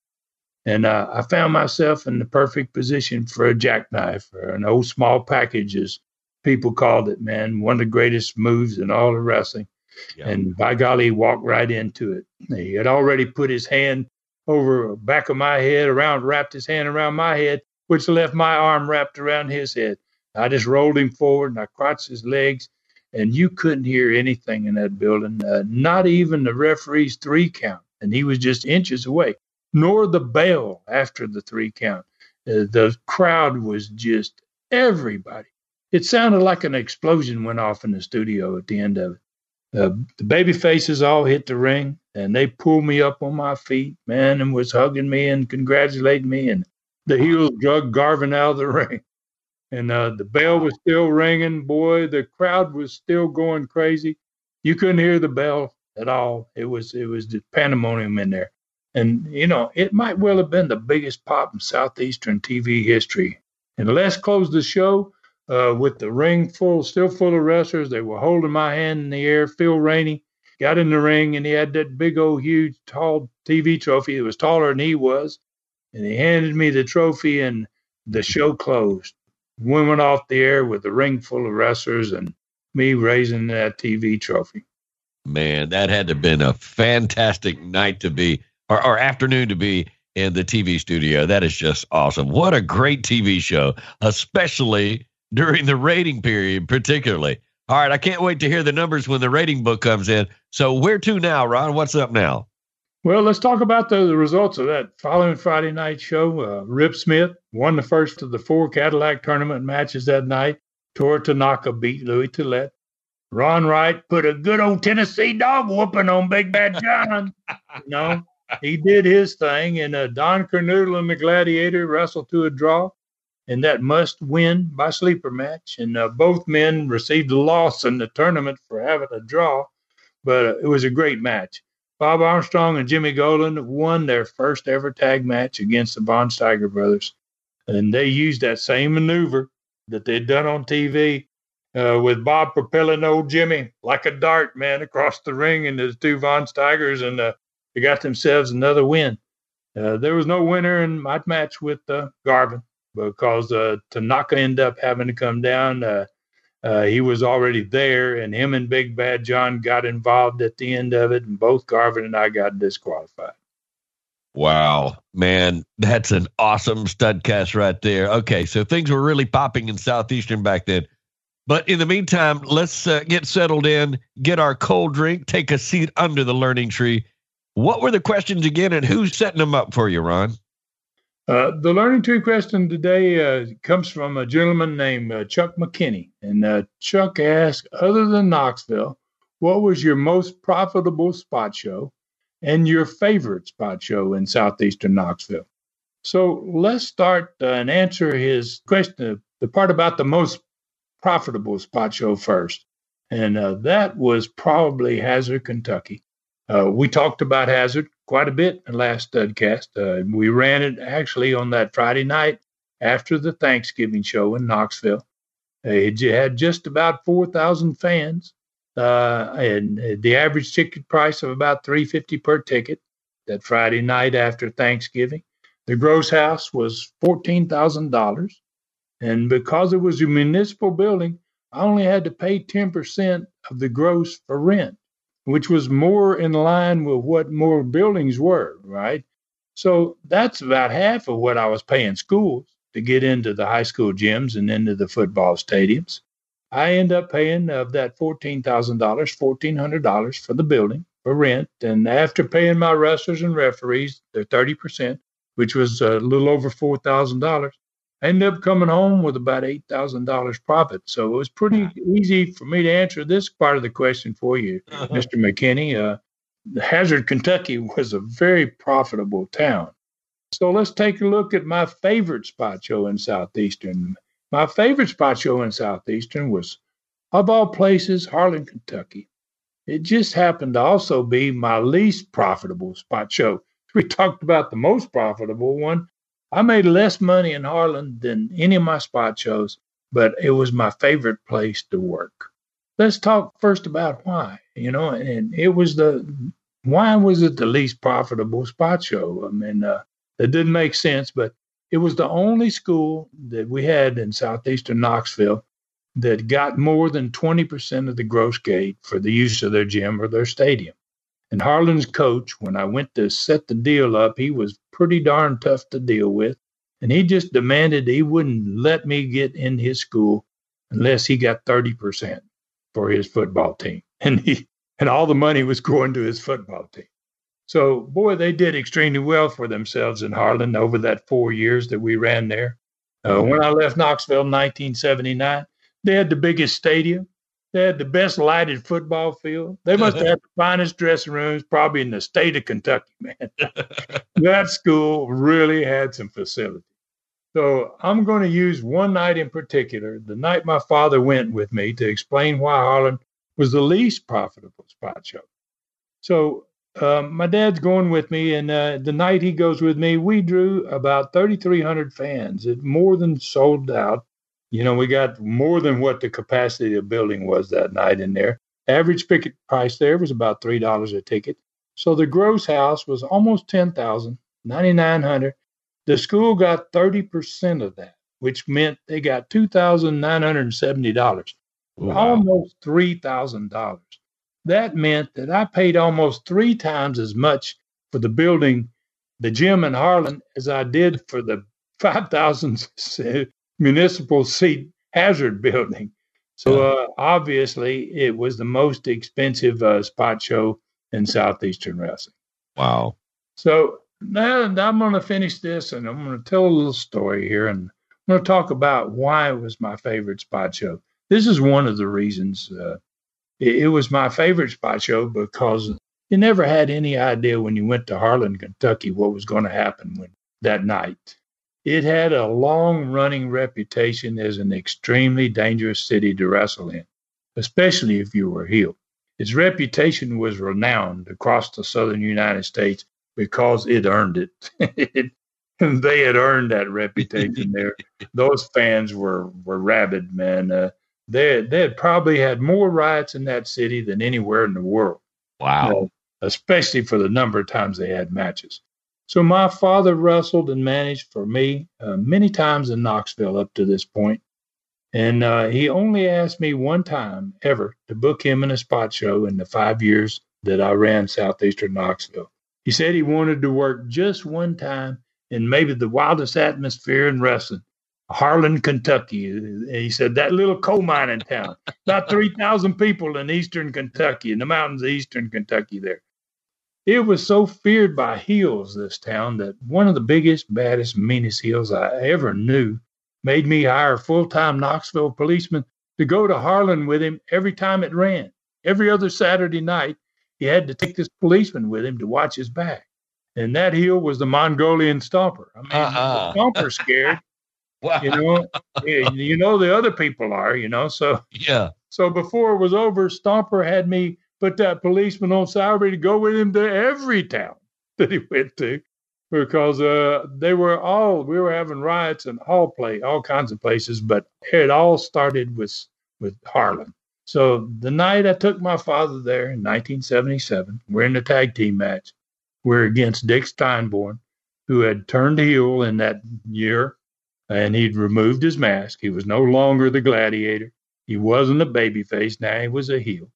And uh, I found myself in the perfect position for a jackknife or an old small package, as people called it. Man, one of the greatest moves in all of wrestling. Yeah. And by golly, he walked right into it. He had already put his hand over the back of my head, around, wrapped his hand around my head, which left my arm wrapped around his head. I just rolled him forward and I crotched his legs, and you couldn't hear anything in that building, uh, not even the referee's three count. And he was just inches away, nor the bell after the three count. Uh, the crowd was just everybody. It sounded like an explosion went off in the studio at the end of it. Uh, the baby faces all hit the ring and they pulled me up on my feet, man, and was hugging me and congratulating me. And the heels drug Garvin out of the ring. And uh, the bell was still ringing. Boy, the crowd was still going crazy. You couldn't hear the bell at all. It was it was just pandemonium in there. And, you know, it might well have been the biggest pop in Southeastern TV history. And Les closed the show uh, with the ring full, still full of wrestlers. They were holding my hand in the air. Phil Rainey got in the ring, and he had that big old, huge, tall TV trophy. It was taller than he was. And he handed me the trophy, and the show closed. We went off the air with a ring full of wrestlers and me raising that TV trophy. Man, that had to have been a fantastic night to be, or, or afternoon to be in the TV studio. That is just awesome. What a great TV show, especially during the rating period, particularly. All right, I can't wait to hear the numbers when the rating book comes in. So, where to now, Ron? What's up now? Well, let's talk about the, the results of that following Friday night show. Uh, Rip Smith won the first of the four Cadillac tournament matches that night. Tor Tanaka beat Louis Tillet. Ron Wright put a good old Tennessee dog whooping on Big Bad John. know, he did his thing, and uh, Don Kernodle and the Gladiator wrestled to a draw in that must win by sleeper match. And uh, both men received a loss in the tournament for having a draw, but uh, it was a great match. Bob Armstrong and Jimmy Golden won their first ever tag match against the Von Steiger brothers. And they used that same maneuver that they'd done on TV uh, with Bob propelling old Jimmy like a dart, man, across the ring and the two Von Steigers, and uh, they got themselves another win. Uh, there was no winner in my match with uh, Garvin because uh, Tanaka ended up having to come down. Uh, he was already there, and him and Big Bad John got involved at the end of it, and both Garvin and I got disqualified. Wow, man, that's an awesome stud studcast right there. Okay, so things were really popping in Southeastern back then. But in the meantime, let's uh, get settled in, get our cold drink, take a seat under the learning tree. What were the questions again, and who's setting them up for you, Ron? Uh, the learning tree question today uh, comes from a gentleman named uh, Chuck McKinney. And uh, Chuck asked, other than Knoxville, what was your most profitable spot show and your favorite spot show in southeastern Knoxville? So let's start uh, and answer his question, the part about the most profitable spot show first. And that was probably Hazard, Kentucky. We talked about Hazard quite a bit in last studcast. Uh, we ran it actually on that Friday night after the Thanksgiving show in Knoxville. Uh, it had just about 4,000 fans, uh, and uh, the average ticket price of about 350 per ticket that Friday night after Thanksgiving. The gross house was $14,000. And because it was a municipal building, I only had to pay 10% of the gross for rent which was more in line with what more buildings were, right? So that's about half of what I was paying schools to get into the high school gyms and into the football stadiums. I end up paying of that $14,000, $1,400 for the building for rent. And after paying my wrestlers and referees their 30%, which was a little over $4,000, I ended up coming home with about $8,000 profit. So it was pretty easy for me to answer this part of the question for you, uh-huh. Mr. McKinney. Uh, Hazard, Kentucky was a very profitable town. So let's take a look at my favorite spot show in Southeastern. My favorite spot show in Southeastern was, of all places, Harlan, Kentucky. It just happened to also be my least profitable spot show. We talked about the most profitable one, I made less money in Harlan than any of my spot shows, but it was my favorite place to work. Let's talk first about why, you know, and it was the why was it the least profitable spot show? I mean, uh, it didn't make sense, but it was the only school that we had in southeastern Knoxville that got more than 20% of the gross gate for the use of their gym or their stadium. And Harlan's coach, when I went to set the deal up, he was pretty darn tough to deal with. And he just demanded he wouldn't let me get in his school unless he got 30% for his football team. And he and all the money was going to his football team. So, boy, they did extremely well for themselves in Harlan over that four years that we ran there. Uh, when I left Knoxville in 1979, they had the biggest stadium. They had the best lighted football field. They must have the finest dressing rooms, probably in the state of Kentucky, man. that school really had some facilities. So I'm going to use one night in particular, the night my father went with me to explain why Harlan was the least profitable spot show. So uh, my dad's going with me, and uh, the night he goes with me, we drew about 3,300 fans. It more than sold out. You know, we got more than what the capacity of the building was that night in there. Average ticket price there was about three dollars a ticket. So the gross house was almost 10,000, 9,900. The school got 30% of that, which meant they got $2,970, wow. almost $3,000. That meant that I paid almost three times as much for the building, the gym in Harlan, as I did for the 5,000 municipal seat hazard building. So uh, obviously, it was the most expensive uh, spot show in Southeastern Wrestling. Wow. So now, I'm going to finish this and I'm going to tell a little story here and I'm going to talk about why it was my favorite spot show. This is one of the reasons uh, it, it was my favorite spot show because you never had any idea when you went to Harlan, Kentucky, what was going to happen when, that night. It had a long running reputation as an extremely dangerous city to wrestle in, especially if you were heel. Its reputation was renowned across the southern United States because it earned it. they had earned that reputation there. Those fans were were rabid, man. Uh, they they had probably had more riots in that city than anywhere in the world. Wow. You know, especially for the number of times they had matches. So my father wrestled and managed for me uh, many times in Knoxville up to this point, and uh, he only asked me one time ever to book him in a spot show in the five years that I ran Southeastern Knoxville. He said he wanted to work just one time in maybe the wildest atmosphere in wrestling, Harlan, Kentucky. He said that little coal mining town, about 3,000 people in eastern Kentucky, in the mountains of eastern Kentucky there. It was so feared by heels, this town, that one of the biggest, baddest, meanest heels I ever knew made me hire full time Knoxville policemen to go to Harlan with him every time it ran. Every other Saturday night, he had to take this policeman with him to watch his back. And that heel was the Mongolian Stomper. I mean, uh-huh. the Stomper scared. wow. You know, you know the other people are, you know. So yeah. So before it was over, Stomper had me put that policeman on salary to go with him to every town that he went to because uh, they were all we were having riots in all play all kinds of places, but it all started with with Harlan. So the night I took my father there in 1977, we're in a tag team match. We're against Dick Steinborn, who had turned heel in that year, and he'd removed his mask. He was no longer the gladiator. He wasn't a babyface. Now he was a heel.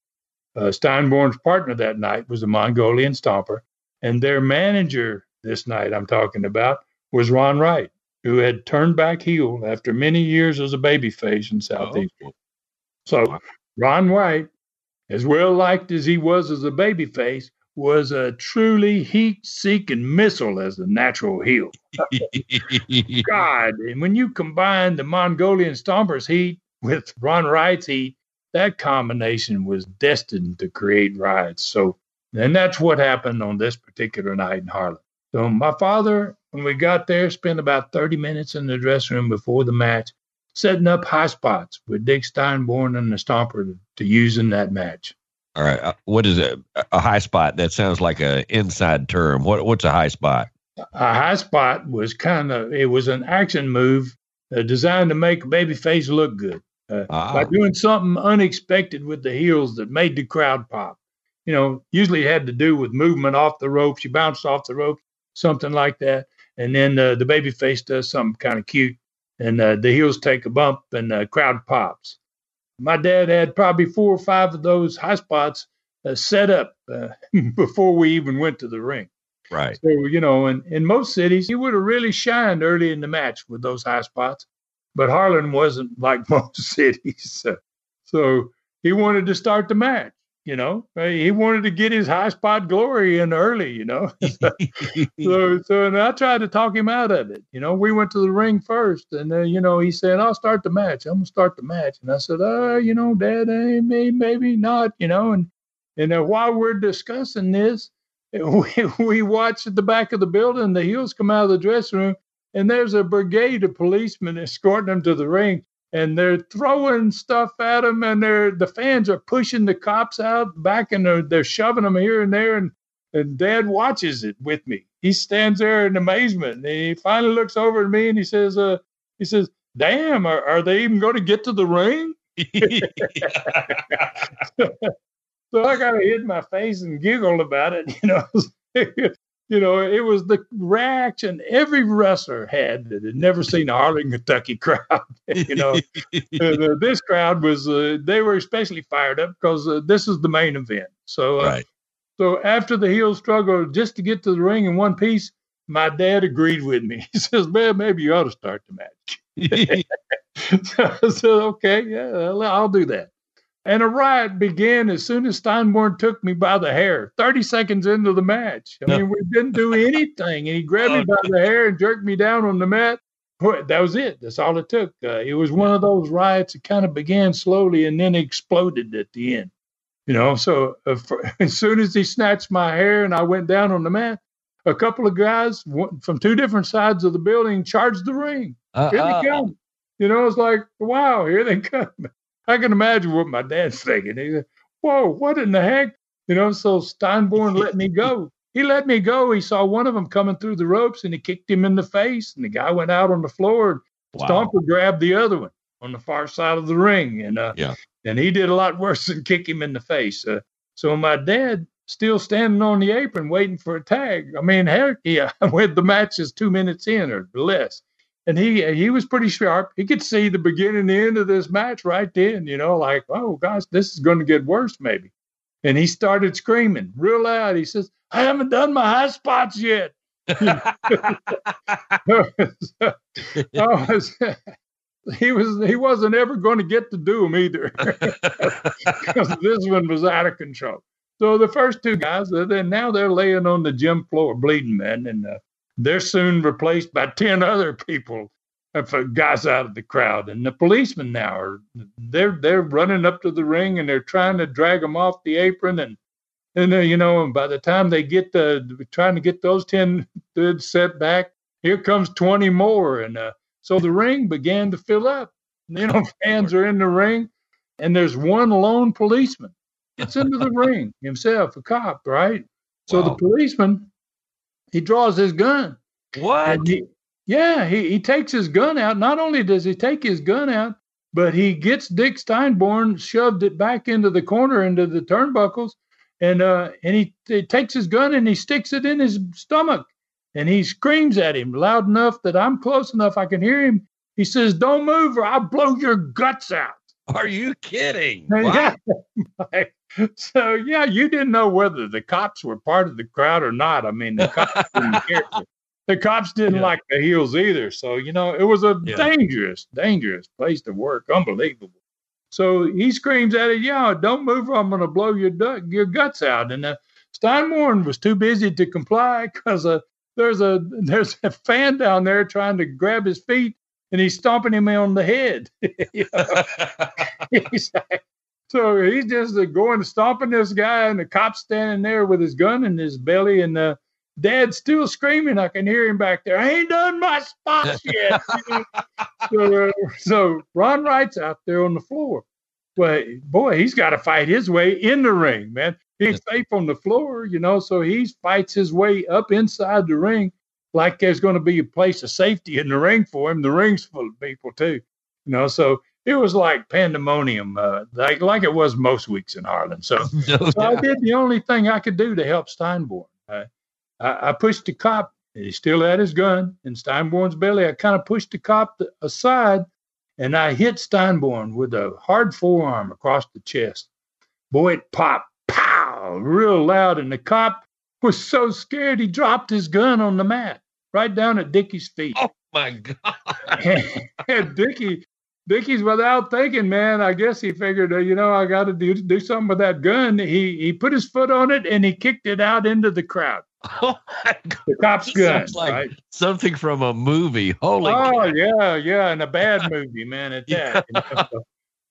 Uh, Steinborn's partner that night was a Mongolian Stomper, and their manager this night I'm talking about was Ron Wright, who had turned back heel after many years as a babyface in Southeast. Oh. So Ron Wright, as well liked as he was as a babyface, was a truly heat-seeking missile as a natural heel. God, and when you combine the Mongolian Stomper's heat with Ron Wright's heat, that combination was destined to create riots. So, and that's what happened on this particular night in Harlan. So, my father, when we got there, spent about 30 minutes in the dressing room before the match, setting up high spots with Dick Steinborn and the Stomper to, use in that match. All right. Uh, what is a, a high spot? That sounds like an inside term. What What's a high spot? A high spot was kind of, it was an action move uh, designed to make a baby face look good uh, ah. by doing something unexpected with the heels that made the crowd pop. You know, usually had to do with movement off the ropes. You bounced off the rope, something like that, and then uh, the baby face does something kind of cute, and uh, the heels take a bump, and the crowd pops. My dad had probably four or five of those high spots uh, set up uh, before we even went to the ring. Right. So, you know, in, in most cities, he would have really shined early in the match with those high spots but Harlan wasn't like most cities. So he wanted to start the match, you know. He wanted to get his high spot glory in early, you know. so, so and I tried to talk him out of it. You know, we went to the ring first, and then, you know, he said, I'll start the match. I'm going to start the match. And I said, uh, you know, Dad, uh, maybe, maybe not, you know. And, and uh, while we're discussing this, we, we watch at the back of the building, the heels come out of the dressing room and there's a brigade of policemen escorting them to the ring and they're throwing stuff at them and they're the fans are pushing the cops out back and they're, they're shoving them here and there and and Dad watches it with me. He stands there in amazement, and he finally looks over at me and he says, uh, "He says, damn, are, are they even going to get to the ring?" so I kind of hid my face and giggled about it, you know. You know, it was the reaction every wrestler had that had never seen a Harlan, Kentucky crowd. you know, uh, this crowd was, uh, they were especially fired up because uh, this is the main event. So, uh, right. so after the heel struggle, just to get to the ring in one piece, my dad agreed with me. He says, "Man, maybe you ought to start the match." so I said, "Okay, yeah, I'll do that." And a riot began as soon as Steinborn took me by the hair, 30 seconds into the match. I mean, we didn't do anything. And he grabbed me by the hair and jerked me down on the mat. That was it. That's all it took. Uh, it was one of those riots that kind of began slowly and then exploded at the end. You know, so uh, for, as soon as he snatched my hair and I went down on the mat, a couple of guys from two different sides of the building charged the ring. Uh, here they uh, come. You know, it's like, wow, here they come. I can imagine what my dad's thinking. He said, Whoa, what in the heck? You know, so Steinborn let me go. He let me go. He saw one of them coming through the ropes and he kicked him in the face. And the guy went out on the floor. Wow. Stomper grabbed the other one on the far side of the ring. And uh, yeah. and he did a lot worse than kick him in the face. Uh, so my dad still standing on the apron waiting for a tag. I mean, heck, yeah, when the match is two minutes in or less and he he was pretty sharp. He could see the beginning and the end of this match right then, you know, like, oh gosh, this is going to get worse maybe. And he started screaming real loud. He says, I haven't done my high spots yet. he was he wasn't ever going to get to do them either because this one was out of control. So the first two guys, then now they're laying on the gym floor bleeding, man, and uh, they're soon replaced by 10 other people guys out of the crowd. And the policemen now are they're they're running up to the ring and they're trying to drag them off the apron. And and uh, you know and by the time they get the trying to get those 10 dudes set back here comes 20 more. And uh, so the ring began to fill up. You know fans are in the ring and there's one lone policeman gets into the ring himself a cop right? So wow. the policeman he draws his gun. What? He, yeah, he, he takes his gun out. Not only does he take his gun out, but he gets Dick Steinborn, shoved it back into the corner, into the turnbuckles, and uh, and he, he takes his gun and he sticks it in his stomach, and he screams at him loud enough that I'm close enough I can hear him. He says, "Don't move, or I'll blow your guts out." Are you kidding? Yeah. so yeah, you didn't know whether the cops were part of the crowd or not. I mean, the cops didn't care. The cops didn't yeah. like the heels either. So you know, it was a yeah. dangerous, dangerous place to work. Unbelievable. So he screams at it, "Yeah, don't move! or I'm going to blow your du- your guts out." And uh, Steinborn was too busy to comply because uh, there's a there's a fan down there trying to grab his feet, and he's stomping him on the head. he's like, so he's just uh, going stomping this guy, and the cop's standing there with his gun in his belly, and the dad's still screaming. I can hear him back there. I ain't done my spots yet. so, uh, so Ron Wright's out there on the floor. But boy, he's got to fight his way in the ring, man. He's safe on the floor, you know, so he fights his way up inside the ring like there's going to be a place of safety in the ring for him. The ring's full of people too, you know. So it was like pandemonium, uh, like like it was most weeks in Harlan. So, no so I did the only thing I could do to help Steinborn. I, I, I pushed the cop. He still had his gun in Steinborn's belly. I kind of pushed the cop aside, and I hit Steinborn with a hard forearm across the chest. Boy, it popped, pow, real loud, and the cop was so scared he dropped his gun on the mat right down at Dickie's feet. Oh my God! and Dickie Dickie's without thinking, man. I guess he figured, uh, you know, I got to do do something with that gun. He he put his foot on it and he kicked it out into the crowd. Oh my God. The cop's gun, like right? Something from a movie. Holy. Oh yeah, yeah, and a bad movie, man. At that. Yeah.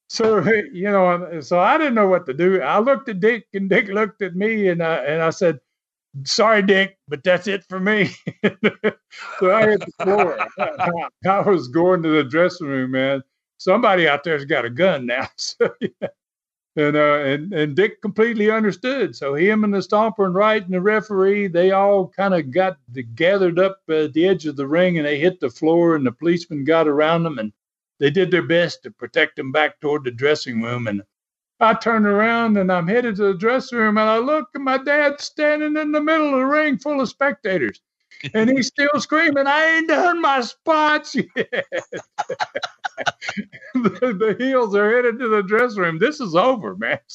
so you know, so I didn't know what to do. I looked at Dick, and Dick looked at me, and I and I said, "Sorry, Dick, but that's it for me." so I hit the floor. I, I was going to the dressing room, man somebody out there's got a gun now. So, yeah. and uh, and and Dick completely understood. So him and the Stomper and Wright and the referee, they all kind of got gathered up at the edge of the ring, and they hit the floor, and the policemen got around them, and they did their best to protect them back toward the dressing room. And I turn around and I'm headed to the dressing room, and I look, and my dad's standing in the middle of the ring full of spectators and he's still screaming, I ain't done my spots yet. the, the, heels are headed to the dressing room. This is over, man.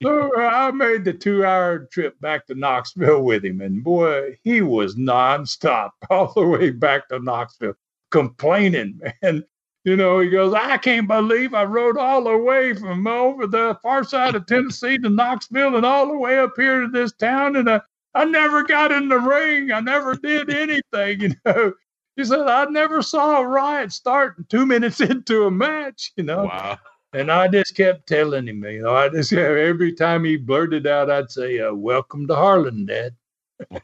So, so uh, I made the two hour trip back to Knoxville with him, and boy, he was nonstop all the way back to Knoxville, complaining, man. You know, he goes, I can't believe I rode all the way from over the far side of Tennessee to Knoxville and all the way up here to this town, and uh, I never got in the ring. I never did anything, you know. He said, I never saw a riot start two minutes into a match, you know. Wow. And I just kept telling him, you know, I just every time he blurted out, I'd say, uh, "Welcome to Harlan, Dad."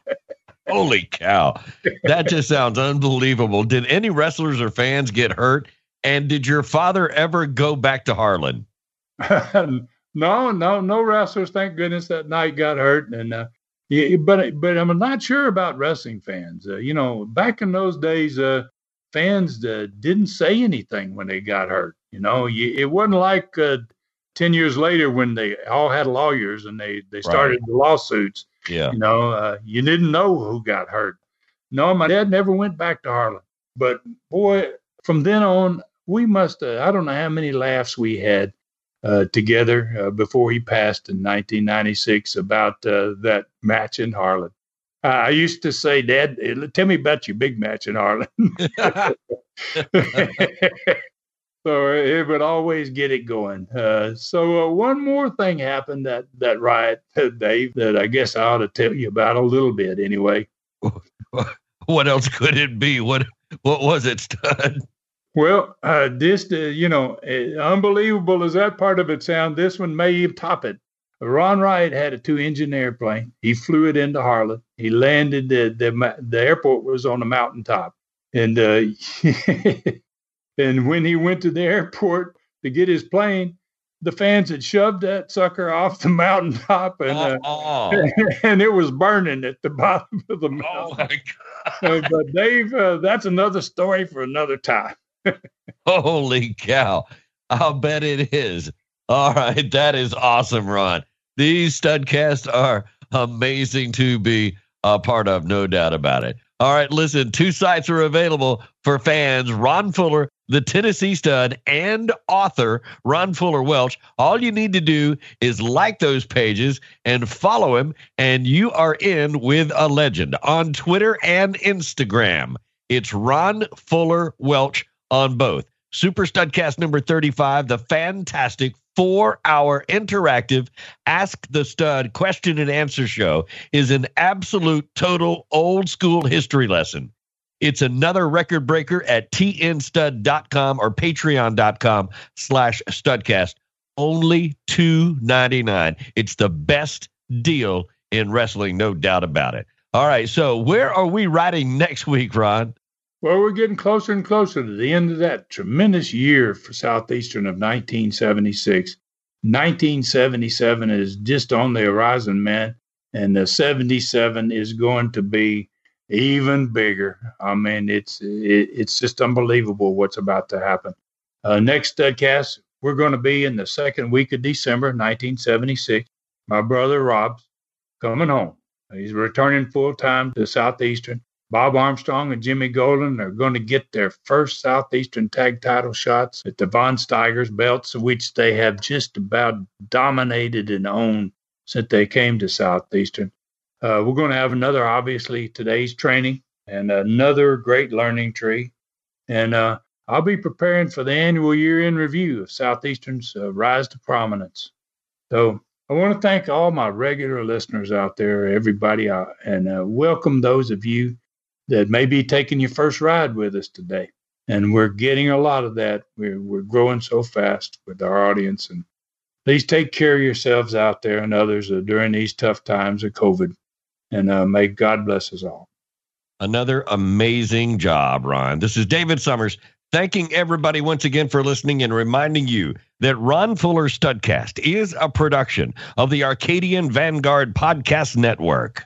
Holy cow, that just sounds unbelievable. Did any wrestlers or fans get hurt? And did your father ever go back to Harlan? no, no, no wrestlers. Thank goodness that night got hurt, and uh, yeah, but but I'm not sure about wrestling fans. Uh, you know, back in those days, uh, fans uh, didn't say anything when they got hurt. You know, you, it wasn't like uh, ten years later when they all had lawyers and they they started right. the lawsuits. Yeah, you know, uh, you didn't know who got hurt. No, my dad never went back to Harlan. But boy, from then on, we must. I don't know how many laughs we had uh, together uh, before he passed in 1996 about uh, that match in Harlan. I used to say, Dad, eh, tell me about your big match in Harlan. so it would always get it going. Uh, so uh, one more thing happened that that riot, Dave, that I guess I ought to tell you about a little bit anyway. What else could it be? What what was it, Stud? Well, uh, this, uh, you know, uh, unbelievable as that part of it sound, this one may even top it. Ron Wright had a two-engine airplane. He flew it into Harlan. He landed. The the, the airport was on a mountaintop, and uh, and when he went to the airport to get his plane, the fans had shoved that sucker off the mountaintop, and uh, oh. and it was burning at the bottom of the oh, mountain. Oh but Dave, uh, that's another story for another time. Holy cow. I'll bet it is. All right. That is awesome, Ron. These studcasts are amazing to be a part of, no doubt about it. All right, listen, two sites are available for fans Ron Fuller, the Tennessee stud, and author Ron Fuller Welch. All you need to do is like those pages and follow him, and you are in with a legend on Twitter and Instagram. It's Ron Fuller Welch on both. Super Studcast number 35, the fantastic four hour interactive Ask the Stud question and answer show, is an absolute total old school history lesson. It's another record breaker at tnstud.com or patreon.com slash studcast. Only two ninety nine. It's the best deal in wrestling, no doubt about it. All right, so where are we riding next week, Ron? Well, we're getting closer and closer to the end of that tremendous year for Southeastern of 1976. 1977 is just on the horizon, man, and the 77 is going to be even bigger. I mean, it's it, it's just unbelievable what's about to happen. Uh, next studcast, we're going to be in the second week of December, 1976. My brother Rob's coming home. He's returning full time to Southeastern. Bob Armstrong and Jimmy Golden are going to get their first Southeastern tag title shots at the Von Steigers belts, which they have just about dominated and owned since they came to Southeastern. Uh, we're going to have another, obviously, today's training and another great learning tree. And uh, I'll be preparing for the annual year in review of Southeastern's uh, rise to prominence. So I want to thank all my regular listeners out there, everybody, uh, and uh, welcome those of you that may be taking your first ride with us today. And we're getting a lot of that. We're, we're growing so fast with our audience. And please take care of yourselves out there and others during these tough times of COVID. And uh, may God bless us all. Another amazing job, Ron. This is David Summers thanking everybody once again for listening and reminding you that Ron Fuller Studcast is a production of the Arcadian Vanguard Podcast Network.